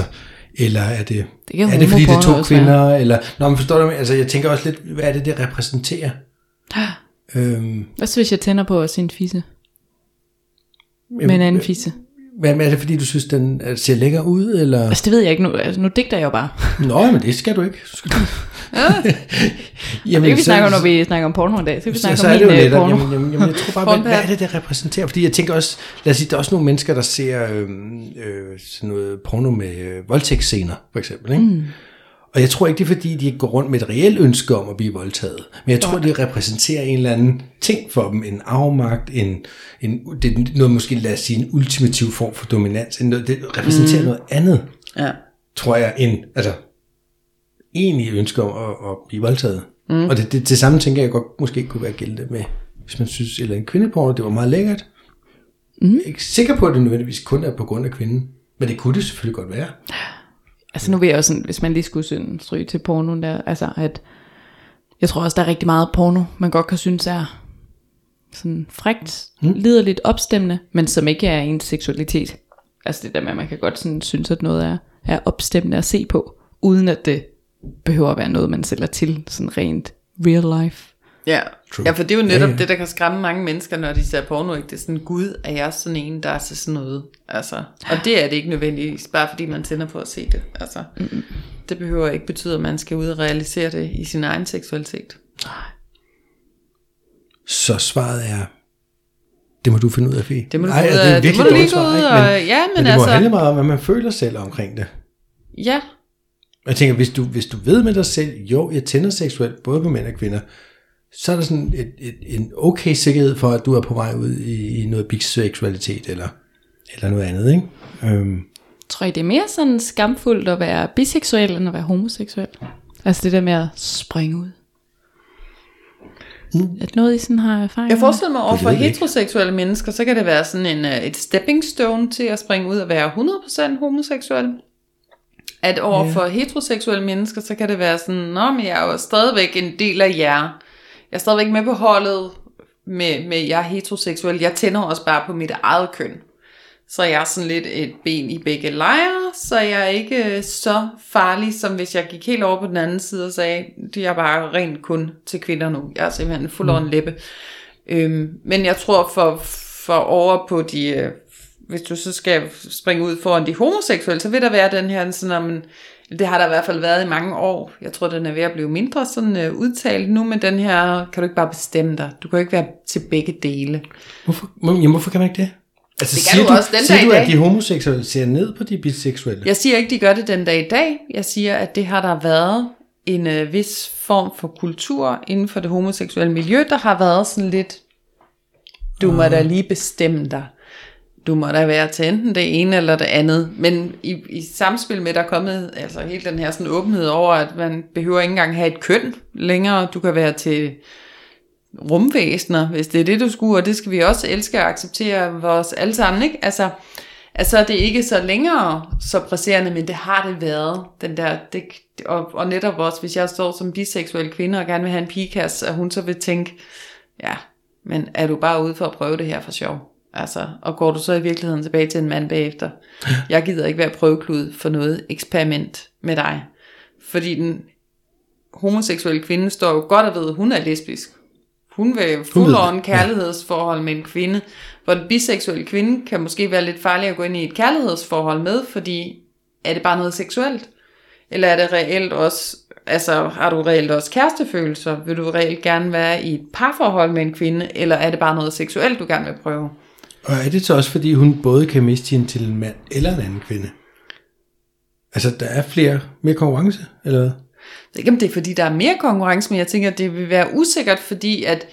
eller er det, Det er det fordi det er to også kvinder, eller, nå, men forstår du, altså, jeg tænker også lidt, hvad er det, det repræsenterer? øhm, Hvad så hvis jeg tænder på at se en fisse? Med en anden fisse? Hvad, er det, fordi du synes, den øh, ser lækker ud, eller? Altså det ved jeg ikke nu. Altså, nu digter jeg jo bare. Nå, men det skal du ikke. Du skal... Jamen, det kan vi snakke om, når vi snakker om porno en dag. Så kan vi så, snakke så om det jo min øh, netop, porno. jamen, jamen, jamen, jeg tror bare, hvad, hvad er det, det repræsenterer? Fordi jeg tænker også, lad os sige, der er også nogle mennesker, der ser øh, øh, sådan noget porno med øh, voldtægtsscener, for eksempel. Ikke? Mm. Og jeg tror ikke, det er fordi, de går rundt med et reelt ønske om at blive voldtaget. Men jeg tror, det repræsenterer en eller anden ting for dem. En afmagt, en, en, det er noget måske, lad os sige, en ultimativ form for dominans. Det repræsenterer mm. noget andet, Ja. tror jeg, end altså, egentlig ønske om at, at blive voldtaget. Mm. Og det, det, det samme tænker jeg godt måske kunne være gældende med, hvis man synes, eller en kvindeporno, det var meget lækkert. Mm. Jeg er ikke sikker på, at det nødvendigvis kun er på grund af kvinden. Men det kunne det selvfølgelig godt være. Altså nu vil jeg jo sådan, hvis man lige skulle sådan stryge til pornoen der, altså at, jeg tror også, der er rigtig meget porno, man godt kan synes er sådan frægt, mm. liderligt opstemmende, men som ikke er ens seksualitet. Altså det der med, at man kan godt sådan synes, at noget er, er opstemmende at se på, uden at det behøver at være noget, man sælger til, sådan rent real life. Ja. True. ja, for det er jo Ja, netop ja. det, der kan skræmme mange mennesker, når de ser porno. Ikke? Det er sådan, gud, er jeg sådan en, der er til sådan noget? Altså, og det er det ikke nødvendigvis, bare fordi man tænder på at se det. Altså, mm Det behøver ikke betyde, at man skal ud og realisere det i sin egen seksualitet. Så svaret er, det må du finde ud af, Fie. Det må du Ej, finde ud det er af. Det virkelig må du lige gå ud og- ja, men men det må altså- handle meget om, hvad man føler selv omkring det. Ja, Jeg tænker, hvis du, hvis du ved med dig selv, jo, jeg tænder seksuelt, både på mænd og kvinder, så er der sådan et, et, en okay sikkerhed for, at du er på vej ud i, i noget biseksualitet, eller, eller noget andet, ikke? Øhm, Tror I, det er mere sådan skamfuldt at være biseksuel, end at være homoseksuel? Altså det der med at springe ud. Mm. At noget I sådan har erfaring jeg forestiller mig over for heteroseksuelle mennesker, så kan det være sådan en, øh, et stepping stone til at springe ud og være 100% homoseksuel. At over Ja. for heteroseksuelle mennesker, så kan det være sådan, Nå, men jeg er jo stadigvæk en del af jer. Jeg er stadigvæk med på holdet med, med jeg er heteroseksuel. Jeg tænder også bare på mit eget køn. så jeg er sådan lidt et ben i begge lejre, så jeg er ikke så farlig, som hvis jeg gik helt over på den anden side og sagde, det er bare rent kun til kvinder nu. Jeg er simpelthen fuld mm. læbe. Øhm, men jeg tror for, for over på de, øh, hvis du så skal springe ud foran de homoseksuelle, så vil der være den her sådan, om, det har der i hvert fald været i mange år. Jeg tror, den er ved at blive mindre sådan uh, udtalt nu, men den her, kan du ikke bare bestemme dig. Du kan ikke være til begge dele. Hvorfor, jamen, hvorfor kan man ikke det? Altså, Det kan siger du også den siger dag du, at de homoseksuelle ser ned på de biseksuelle? Jeg siger ikke, de gør det den dag i dag. Jeg siger, at det har der været en øh, vis form for kultur inden for det homoseksuelle miljø, der har været sådan lidt, du må da lige bestemme dig. Du må da være til enten det ene eller det andet. Men i, i samspil med, der er kommet altså hele den her sådan åbenhed over, at man behøver ikke engang have et køn længere. Du kan være til rumvæsener, hvis det er det, du skulle, og det skal vi også elske og acceptere vores alle sammen, ikke? Altså, altså det er ikke så længere så presserende, men det har det været, den der, det, og, og netop også, hvis jeg står som biseksuel kvinde og gerne vil have en pigekasse, at hun så vil tænke, ja, men er du bare ude for at prøve det her for sjov? Altså, og går du så i virkeligheden tilbage til en mand bagefter? Jeg gider ikke være prøveklud for noget eksperiment med dig. Fordi den homoseksuelle kvinde står jo godt og ved, at hun er lesbisk. Hun vil det, on kærlighedsforhold med en kvinde, hvor den biseksuelle kvinde kan måske være lidt farlig at gå ind i et kærlighedsforhold med, fordi er det bare noget seksuelt? Eller er det reelt også, altså har du reelt også kærestefølelser? Vil du reelt gerne være i et parforhold med en kvinde, eller er det bare noget seksuelt, du gerne vil prøve? Og er det så også, fordi hun både kan miste hende til en mand eller en anden kvinde? Altså, der er flere, mere konkurrence, eller hvad? Jeg ikke, om det er, fordi der er mere konkurrence, men jeg tænker, at det vil være usikkert, fordi at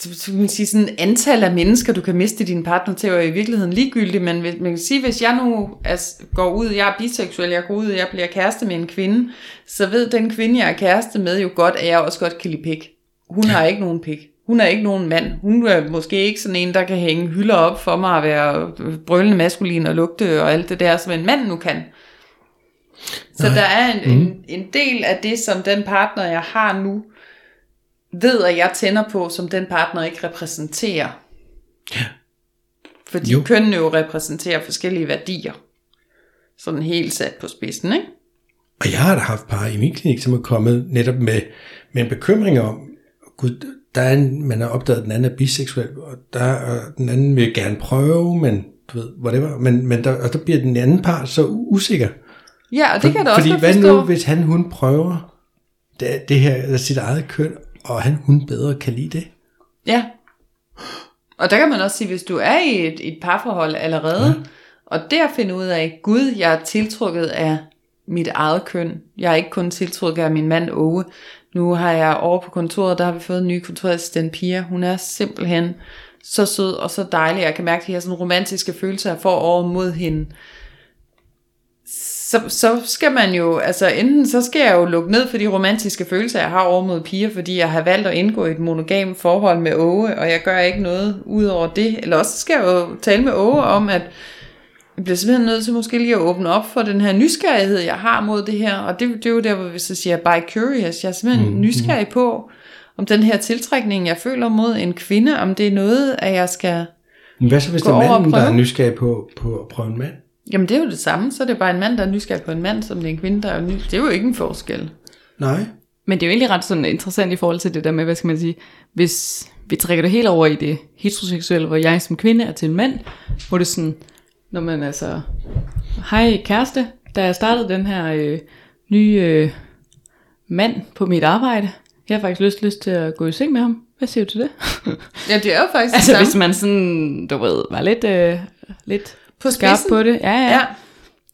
så man sige, sådan antal af mennesker, du kan miste din partner til, er i virkeligheden ligegyldigt, men man kan sige, hvis jeg nu altså, går ud, jeg er biseksuel, jeg går ud, jeg bliver kæreste med en kvinde, så ved den kvinde, jeg er kæreste med, jo godt, at jeg også godt kan lide pik. Hun har ikke nogen pik. Hun er ikke nogen mand. Hun er måske ikke sådan en, der kan hænge hylder op for mig at være brølende maskulin og lugte og alt det der, som en mand nu kan. Så Nej. der er en, en, en del af det, som den partner, jeg har nu, ved, at jeg tænder på, som den partner ikke repræsenterer. Fordi Jo. jo. kønnene jo repræsenterer forskellige værdier. Sådan helt sat på spidsen, ikke? Og jeg har da haft par i min klinik, som er kommet netop med, med en bekymring om, gud, der er en, man har opdaget, at den anden er biseksuel, og, der, og den anden vil gerne prøve, men du ved, whatever, men, men der, og der bliver den anden part så usikker. Ja, og det kan jeg da også Fordi hvad forstå. nu, hvis han, hun prøver det, det her, eller sit eget køn, og han, hun bedre kan lide det? Ja. Og der kan man også sige, hvis du er i et, et parforhold allerede, ja. og der finder ud af, gud, jeg er tiltrukket af mit eget køn. Jeg er ikke kun tiltrukket af min mand Åge. Nu har jeg over på kontoret, der har vi fået en ny kontorassistent Pia. Hun er simpelthen så sød og så dejlig. Jeg kan mærke de her sådan romantiske følelser, jeg får over mod hende. Så, så skal man jo, altså enten så skal jeg jo lukke ned for de romantiske følelser, jeg har over mod piger, fordi jeg har valgt at indgå i et monogam forhold med Åge, og jeg gør ikke noget ud over det. Eller også skal jeg jo tale med Åge om, at jeg bliver simpelthen nødt til måske lige at åbne op for den her nysgerrighed, jeg har mod det her. Og det, det er jo der, hvor vi så siger, by curious. Jeg er simpelthen mm, nysgerrig på, om den her tiltrækning, jeg føler mod en kvinde, om det er noget, at jeg skal... Men hvad så, hvis det er manden, der er nysgerrig på, på at prøve en mand? Jamen det er jo det samme, så er det bare en mand, der er nysgerrig på en mand, som det er en kvinde, der er ny. Det er jo ikke en forskel. Nej. Men det er jo egentlig ret sådan interessant i forhold til det der med, hvad skal man sige, hvis vi trækker det helt over i det heteroseksuelle, hvor jeg som kvinde er til en mand, hvor det sådan, når man altså, hej kæreste, da jeg startede den her øh, nye øh, mand på mit arbejde, jeg har faktisk lyst, lyst til at gå i seng med ham. Hvad siger du til det? Ja, det er jo faktisk altså det hvis samme. man sådan, du ved, var lidt, øh, lidt På skarp spidsen. på det. Ja, ja. Ja.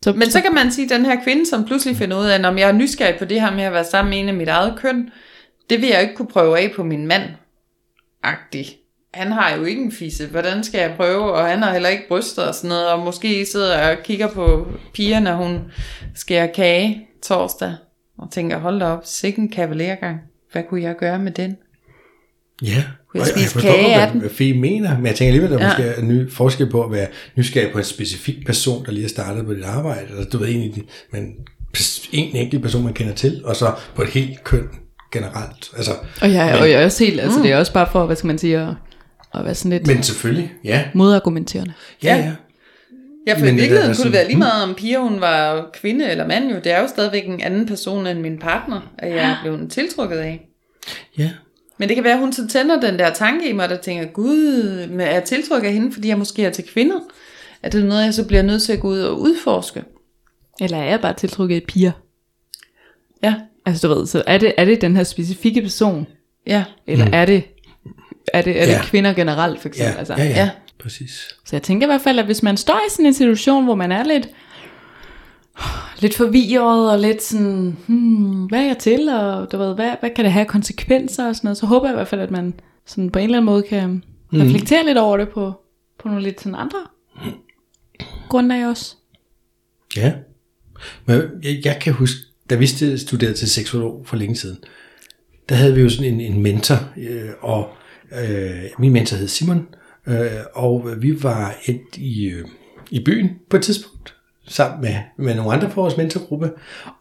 Så, Men så kan man sige, at den her kvinde, som pludselig finder ud af, om jeg er nysgerrig på det her med at være sammen med en af mit eget køn, det vil jeg ikke kunne prøve af på min mand. Agtig. Han har jo ikke en fisse. Hvordan skal jeg prøve? Og han har heller ikke bryster og sådan noget. Og måske sidder jeg og kigger på piger, når hun skærer kage torsdag. Og tænker, hold da op, sikke en kavalergang. Hvad kunne jeg gøre med den? Ja, Kunne jeg og jeg, spise forstår kage hvad, Fie mener, men jeg tænker alligevel, at der Ja. måske er en ny forskel på at være nysgerrig på en specifik person, der lige er startet på dit arbejde, eller du ved egentlig, men en enkelt person, man kender til, og så på et helt køn generelt. Altså, og, jeg, og jeg er også helt, altså Mm. det er også bare for, hvad skal man sige, at, at være sådan lidt men selvfølgelig, ja. modargumenterende. Ja, ja. Ja, for Men i virkeligheden kunne det være lige meget, om piger hun var kvinde eller mand jo. Det er jo stadigvæk en anden person end min partner, at jeg er blevet tiltrukket af. Ja, Men det kan være, at hun så tænder den der tanke i mig, der tænker, gud, men er jeg tiltrukket af hende, fordi jeg måske er til kvinder? Er det noget, jeg så bliver nødt til at gå ud og udforske? Eller er jeg bare tiltrukket af piger? Ja, Altså du ved, så er det, er det den her specifikke person? ja, Eller mm. er det, er det, er det Ja. kvinder generelt for ja, eksempel? altså, ja, ja, Ja. ja. præcis. Så jeg tænker i hvert fald, at hvis man står i sådan en situation, hvor man er lidt, lidt forvirret og lidt sådan, hmm, hvad er jeg til, og du ved, hvad, hvad kan det have konsekvenser og sådan noget, så håber jeg i hvert fald, at man sådan på en eller anden måde kan reflektere lidt over det på, på nogle lidt sådan andre grundlag også. Ja. Men jeg, jeg kan huske, da vi st- studerede til seksolog for længe siden, der havde vi jo sådan en, en mentor, øh, og øh, min mentor hed Simon, øh, og vi var endt i, øh, i byen på et tidspunkt, sammen med, med nogle andre fra vores mentorgruppe,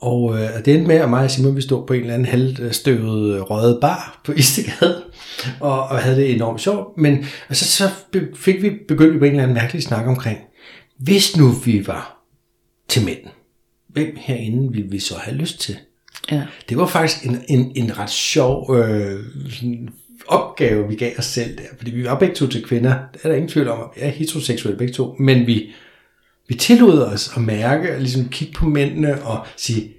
og øh, det endte med, at mig og Simon vi stod på en eller anden halvstøvet øh, røget bar på Istegade, og, og havde det enormt sjovt, men og så, fik vi begyndt på en eller anden mærkelig snak omkring, hvis nu vi var til mænd, hvem herinde ville vi så have lyst til? ja. Det var faktisk en, en, en ret sjov øh, sådan opgave, vi gav os selv der, fordi vi var begge to til kvinder. Det er der ingen tvivl om, at vi er heteroseksuelle begge to, men vi, vi tillod os at mærke, og ligesom kigge på mændene og sige,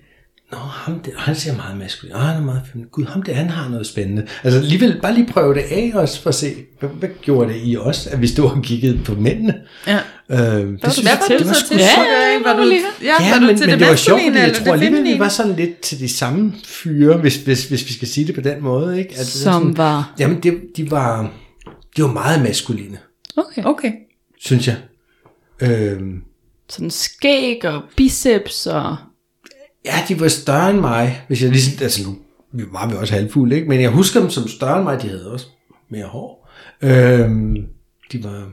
Nå, ham der, han ser meget maskulin. Åh, han er meget feminin. Gud, ham der, han har noget spændende. Altså alligevel, bare lige prøve det af os, for at se, hvad, hvad gjorde det i os, at vi stod og kiggede på mændene. ja. Øh, det Hvad synes var jeg- du det var så sgu til? Ja, var du, lige. ja, Ja, var du men, til men det, det var sjovt, fordi jeg tror det alligevel, vi var sådan lidt til de samme fyre, hvis, hvis, hvis vi skal sige det på den måde. Ikke? At det Som sådan, var- Jamen, det, de, var, de var meget maskuline, Okay. Okay. synes jeg. Øhm, Sådan skæg og biceps og... ja, de var større end mig, hvis jeg ligesom, altså nu var vi også halvfulde, ikke? men jeg husker dem som større end mig, de havde også mere hår. Øhm, de var,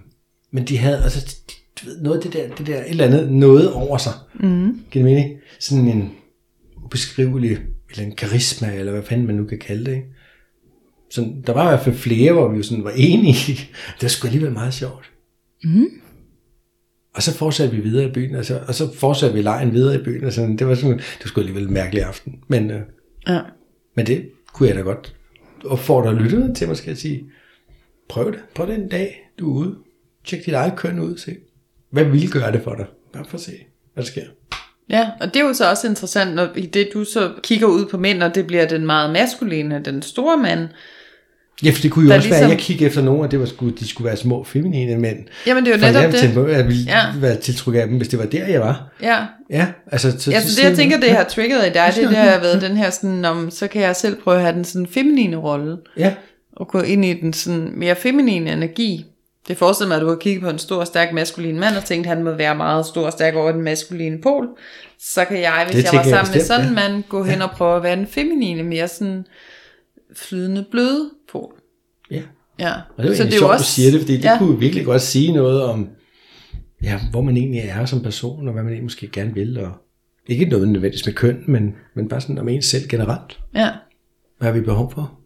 men de havde, altså, de, du ved, noget af det der, det der, et eller andet, noget over sig. Mm. Giver det mening? Sådan en ubeskrivelig, eller en karisma, eller hvad fanden man nu kan kalde det, ikke? Så der var i hvert fald flere, hvor vi jo sådan var enige. Det var sgu alligevel meget sjovt. Mm. Og så fortsatte vi videre i byen, og så, og så fortsatte vi lejen videre i byen, og sådan, det var sådan, det sgu alligevel en mærkelig aften. Men, øh, Ja. men det kunne jeg da godt opfordre lytterne til, måske at sige, prøv det, prøv det en dag, du er ude. Tjek dit eget køn ud, se. Hvad vil gøre det for dig? Bare for at se, hvad der sker. Ja, og det er jo så også interessant, når i det du så kigger ud på mænd, og det bliver den meget maskuline, den store mand. Ja, for det kunne jo Der også ligesom... ligesom- være, at jeg kiggede efter nogen, og det var sgu, de skulle være små feminine mænd. Jamen det er jo For netop jeg det. tænkte jeg ville Ja. være tiltrukket af dem, hvis det var der, jeg var. Ja, Ja, altså... Så, Ja, så det jeg tænker, det har trigget i dig, det er, det har været den her sådan, om, så kan jeg selv prøve at have den sådan feminine rolle, Ja, og gå ind i den sådan mere feminine energi. Det forestiller mig, at du har kigget på en stor, stærk maskulin mand, og tænkt, at han må være meget stor og stærk over den maskuline pol. Så kan jeg, hvis Det jeg var tænker jeg sammen med bestemt, sådan en ja. mand, gå hen og prøve at være den feminine, mere sådan flydende, bløde pol. ja. Ja. Og det er jo egentlig sjovt, også... du siger det, fordi det ja. ja. kunne virkelig godt sige noget om, ja, hvor man egentlig er som person, og hvad man egentlig måske gerne vil, og ikke noget nødvendigvis med køn, men, men bare sådan om ens selv generelt. Ja. Hvad har vi behov for?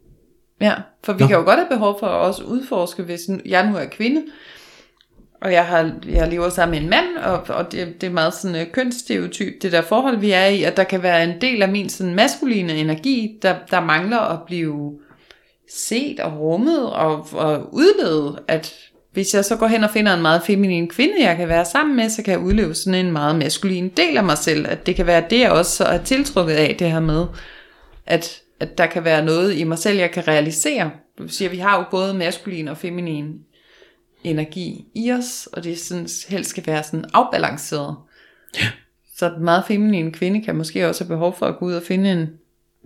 Ja, for vi Nå. kan jo godt have behov for at også udforske, hvis jeg nu er kvinde, og jeg, har, jeg lever sammen med en mand, og, og det, det er meget sådan uh, kønsstereotyp, det der forhold, vi er i, at der kan være en del af min sådan maskuline energi, der, der mangler at blive set og rummet og, og udlevet, at hvis jeg så går hen og finder en meget feminin kvinde, jeg kan være sammen med, så kan jeg udleve sådan en meget maskulin del af mig selv, at det kan være det, jeg også så er tiltrukket af, det her med, at, at der kan være noget i mig selv, jeg kan realisere. Det vil sige, at vi har jo både maskulin og feminin energi i os, og det er sådan, helst skal være sådan afbalanceret. Ja. Så den meget feminine kvinde kan måske også have behov for at gå ud og finde en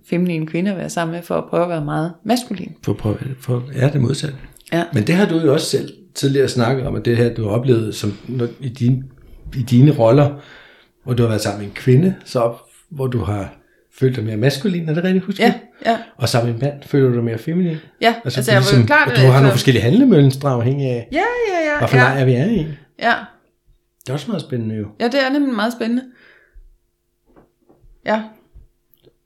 feminin kvinde at være sammen med, for at prøve at være meget maskulin. For, for, for ja, det modsatte. Ja. Men det har du jo også selv tidligere snakket om, at det her, du har oplevet som, i, din, i dine roller, hvor du har været sammen med en kvinde, så hvor du har følt dig mere maskulin, er det rigtigt husket? Ja, ja, Og sammen med en mand føler du dig mere feminin? ja. Altså, altså jeg var jo ligesom- klart... og du har altså- nogle forskellige handlemønstre afhængig af, Ja, ja, ja. hvad for ja, lejr vi er i. ja. Det er også meget spændende jo. ja, det er nemlig meget spændende. Ja,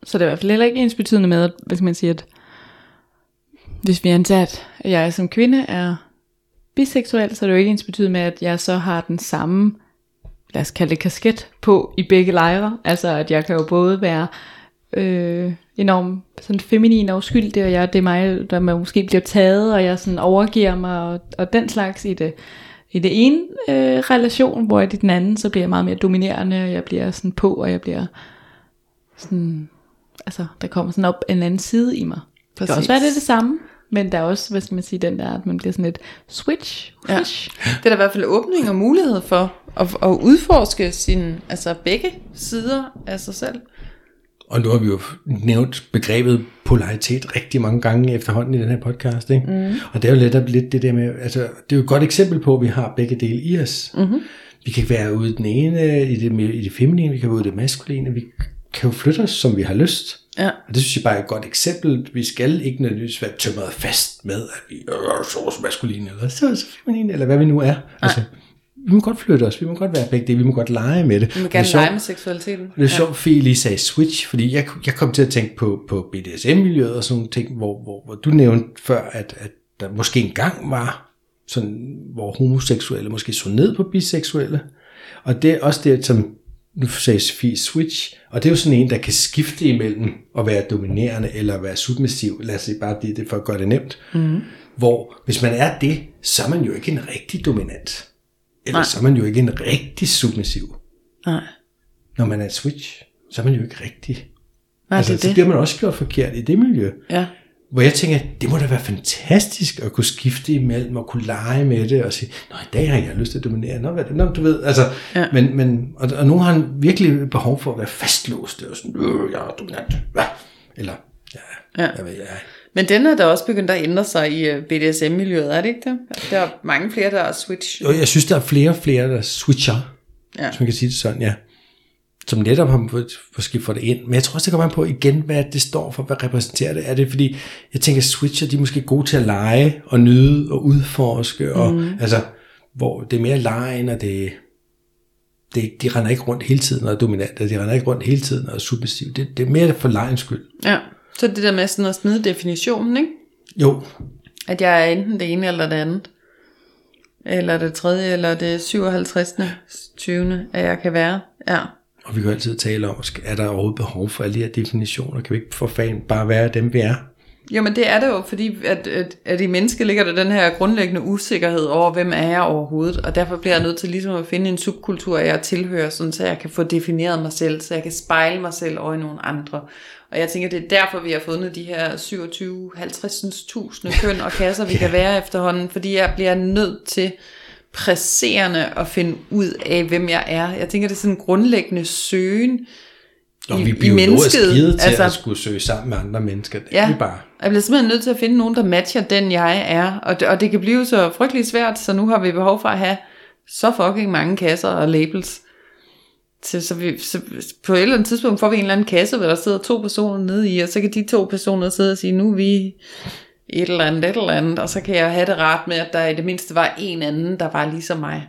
Så det er i hvert fald heller ikke ens betydende med, at, hvad skal man sige, at hvis vi antager, at jeg som kvinde er biseksuel, så er det jo ikke ens betydende med, at jeg så har den samme lad os kalde det kasket på i begge lejre. Altså at jeg kan jo både være øh, enormt sådan feminin og uskyldig, og jeg, det er mig, der måske bliver taget, og jeg sådan overgiver mig, og, og den slags i det, i det ene øh, relation, hvor i den anden, så bliver jeg meget mere dominerende, og jeg bliver sådan på, og jeg bliver sådan, altså der kommer sådan op en anden side i mig. Det kan også være, det er det samme, men der er også, hvad skal man sige, den der, at man bliver sådan et switch. Ja. switch. Det er der i hvert fald åbning og mulighed for at, at udforske sin, altså begge sider af sig selv. Og nu har vi jo nævnt begrebet polaritet rigtig mange gange efterhånden i den her podcast. Ikke? Mm. Og det er jo lidt, lidt det der med, altså det er jo et godt eksempel på, at vi har begge dele i os. Mm-hmm. Vi kan være ude i den ene, i det, i det feminine, vi kan være ude i det maskuline, vi kan jo flytte os, som vi har lyst. Ja. Og det synes jeg bare er et godt eksempel. Vi skal ikke nødvendigvis være tømret fast med, at vi er så maskuline, eller så, så feminine, eller hvad vi nu er. Altså, vi må godt flytte os, vi må godt være begge dele, vi må godt lege med det. Vi må Det er gerne lege med seksualiteten. det er sjovt, at Fie lige sagde switch, fordi jeg, jeg kom til at tænke på, på BDSM-miljøet og sådan nogle ting, hvor, hvor, hvor du nævnte før, at, at der måske engang var sådan, hvor homoseksuelle måske så ned på biseksuelle. Og det er også det, som nu sagde Sofie switch, og det er jo sådan en, der kan skifte imellem at være dominerende eller være submissiv. Lad os sige bare det, det for at gøre det nemt. Mm. Hvor hvis man er det, så er man jo ikke en rigtig dominant. Eller Nej. så er man jo ikke en rigtig submissiv Nej, når man er switch, så er man jo ikke rigtig. Nej altså, det så det. bliver man også gjort forkert i det miljø. Ja. Hvor jeg tænker, det må da være fantastisk at kunne skifte imellem og kunne lege med det og sige, nå i dag har jeg lyst til at dominere, nå, hvad er det? nå du ved, altså, Ja. men, men, og, og nogen har virkelig behov for at være fastlåst, og sådan, øh, jeg er dominant, ja. eller, ja, Ja. hvad ved jeg. Men den er da også begyndt at ændre sig i øh, BDSM-miljøet, er det ikke det? Der er mange flere, der er switch. Jo, jeg synes, der er flere og flere, der switcher, Ja. hvis man kan sige det sådan, ja. Som netop har fået- måske fået det ind. Men jeg tror også, det kommer an på igen, hvad det står for, hvad repræsenterer det. Er det fordi, jeg tænker, switcher, de er måske gode til at lege og nyde og udforske. Og, mm. Altså, hvor det er mere lejen, og det, det, de render ikke rundt hele tiden og er dominante. De render ikke rundt hele tiden og er submissive. Det, det er mere for lejens skyld. Ja. Så det der med sådan at smide definitionen, ikke? Jo, At jeg er enten det ene eller det andet. Eller det tredje, eller det 57. 20. at jeg kan være. Ja. og vi kan jo altid tale om, er der overhovedet behov for alle de her definitioner? Kan vi ikke for fanden bare være dem, vi er? Jo, men det er det jo, fordi at, at, at i mennesket ligger der den her grundlæggende usikkerhed over, hvem er jeg overhovedet, og derfor bliver jeg nødt til ligesom at finde en subkultur, jeg tilhører, sådan, så jeg kan få defineret mig selv, så jeg kan spejle mig selv over i nogle andre. Og jeg tænker, det er derfor, vi har fundet de her 27 50.000 køn og kasser, vi kan være efterhånden, fordi jeg bliver nødt til presserende at finde ud af, hvem jeg er. Jeg tænker, det er sådan en grundlæggende søgen Og i, vi i bliver jo mennesket. til altså, at skulle søge sammen med andre mennesker. Det Ja. er vi bare. jeg bliver simpelthen nødt til at finde nogen, der matcher den, jeg er. Og det, og det kan blive så frygteligt svært, så nu har vi behov for at have så fucking mange kasser og labels. Så, så, vi, så på et eller andet tidspunkt får vi en eller anden kasse, hvor der sidder to personer nede i, og så kan de to personer sidde og sige, nu er vi et eller andet, et eller andet, og så kan jeg have det rart med, at der i det mindste var en anden, der var ligesom mig.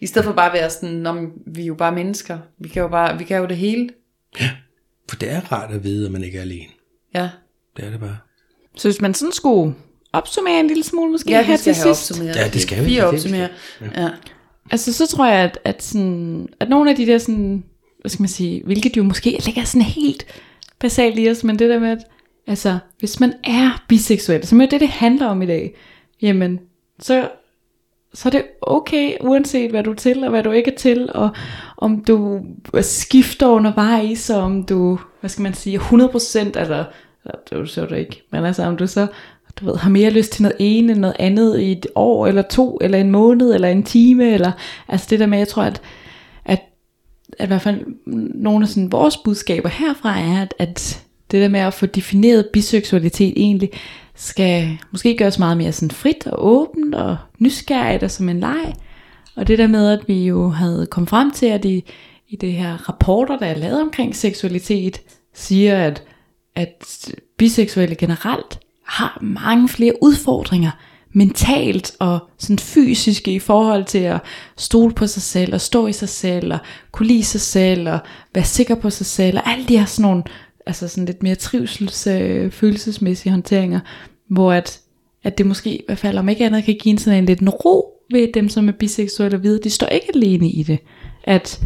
I stedet for bare at være sådan, men vi er jo bare mennesker. Vi kan jo, bare, vi kan jo det hele. For det er rart at vide, at man ikke er alene. Ja, Det er det bare. Så hvis man sådan skulle opsummere en lille smule måske ja her til sidst. Ja, det skal vi. Fire Det opsummere. Ja. Altså så tror jeg, at, at, sådan, at nogle af de der sådan, hvad skal man sige, hvilket jo måske ligger sådan helt basalt i os, men det der med, at altså, hvis man er biseksuel, som er det, det handler om i dag, jamen, så, så er det okay, uanset hvad du er til, og hvad du ikke er til, og om du skifter undervejs, og om du, hvad skal man sige, 100%, altså, det er du så det ikke, men altså om du så du ved, har mere lyst til noget ene end noget andet i et år, eller to, eller en måned, eller en time, eller altså det der med, jeg tror, at, at, at i hvert fald nogle af sådan vores budskaber herfra er, at, at det der med at få defineret biseksualitet egentlig, skal måske gøres meget mere sådan frit og åbent og nysgerrigt og som en leg. Og det der med, at vi jo havde kommet frem til, at i, i det her rapporter, der er lavet omkring seksualitet, siger, at, at biseksuelle generelt har mange flere udfordringer mentalt og sådan fysiske i forhold til at stole på sig selv og stå i sig selv og kunne lide sig selv og være sikker på sig selv og alle de her sådan nogle altså sådan lidt mere trivsels øh, følelsesmæssige håndteringer, hvor at, at det måske i hvert fald om ikke andet kan give en sådan en lidt en ro ved dem, som er biseksuelle og videre. de står ikke alene i det. at,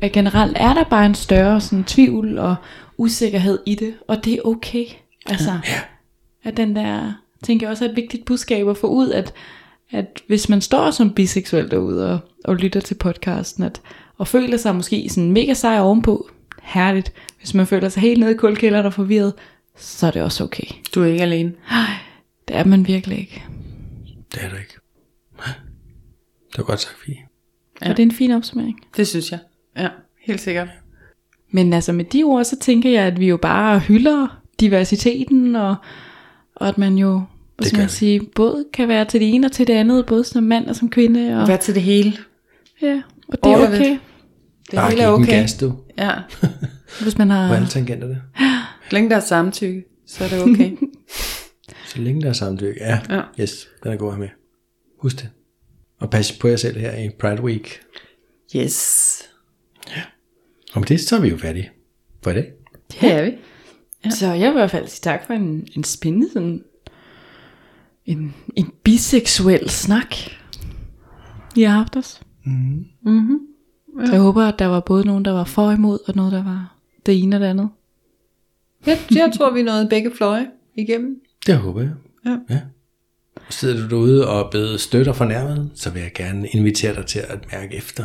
at generelt er der bare en større sådan, tvivl og usikkerhed i det, og det er okay. Altså, ja at den der, tænker jeg også er et vigtigt budskab at få ud, at, at hvis man står som biseksuel derude og, og lytter til podcasten, at, og føler sig måske sådan mega sej ovenpå, herligt. Hvis man føler sig helt nede i kuldkælderen og forvirret, så er det også okay. Du er ikke alene. Nej, det er man virkelig ikke. Det er du ikke. Det var godt sagt, Fie. Ja. Og det er en fin opsummering. Det synes jeg. Ja, helt sikkert. Men altså med de ord, så tænker jeg, at vi jo bare hylder diversiteten, og, og at man jo, hvad skal man vi. sige, både kan være til det ene og til det andet, både som mand og som kvinde. Og, Vær til det hele. ja, og det All er okay, Det Bare hele er den okay. gas, du. Ja. hvis man På har... alle tangenter det. Så længe der er samtykke, så er det okay. Så længe der er samtykke. Ja, Ja. yes, den er god at have med. Husk det. Og pas på jer selv her i Pride Week. yes. Og med det, så er vi jo færdige for i dag. Det er vi. Ja. Så jeg vil i hvert fald sige tak for en, en spændende sådan, en, en biseksuel snak, I har haft os. Mm-hmm. Så jeg håber, at der var både nogen, der var for og imod, og noget, der var det ene og det andet. Jeg, jeg tror, vi nåede begge fløje igennem. Det håber jeg. Ja. ja. Sidder du derude og er blevet stødt og fornærmet, så vil jeg gerne invitere dig til at mærke efter,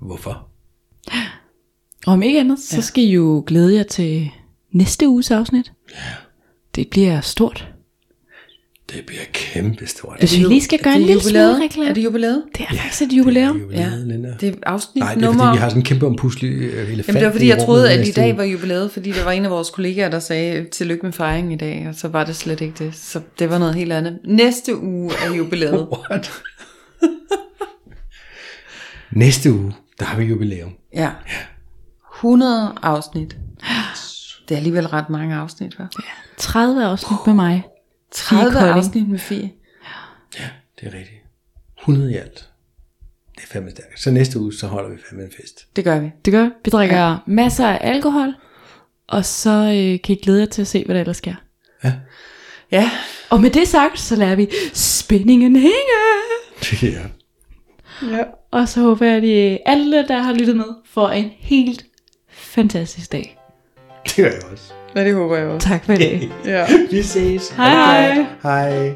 hvorfor. Og om ikke andet, så skal I jo glæde jer til næste uges afsnit. Det bliver stort. Det bliver kæmpe stort. Hvis vi lige skal gøre en lille smule jubilæet? reklame. Er det jubilæet? Det er faktisk et jubilæum. Ja. Ja. Linda. Det er afsnit Nej, det er fordi, vi har sådan en kæmpe ompuslig elefant Jamen det var fordi, jeg troede, at i dag var jubilæet, fordi der var en af vores kollegaer, der sagde tillykke med fejringen i dag, og så var det slet ikke det. Så det var noget helt andet. Næste uge er jubilæet. What? Næste uge, der har vi jubilæum. Ja. 100 afsnit. Det er alligevel ret mange afsnit, hva'? 30 afsnit med mig. 30 Kolding. afsnit med Fie. Ja, det er rigtigt. 100 i alt. Det er fandme stærkt. Så næste uge, så holder vi fandme en fest. Det gør vi. Det gør vi. Vi drikker ja. masser af alkohol. Og så øh, kan I glæde jer til at se, hvad der ellers sker. Ja, Ja, Og med det sagt, så lader vi spændingen hænge. det er ja. Og så håber jeg, at I alle, der har lyttet med, får en helt fantastisk dag. Det gør jeg også. ja det håber jeg også. Tak for dag. Ja. Vi ses. Hej hej. Hej.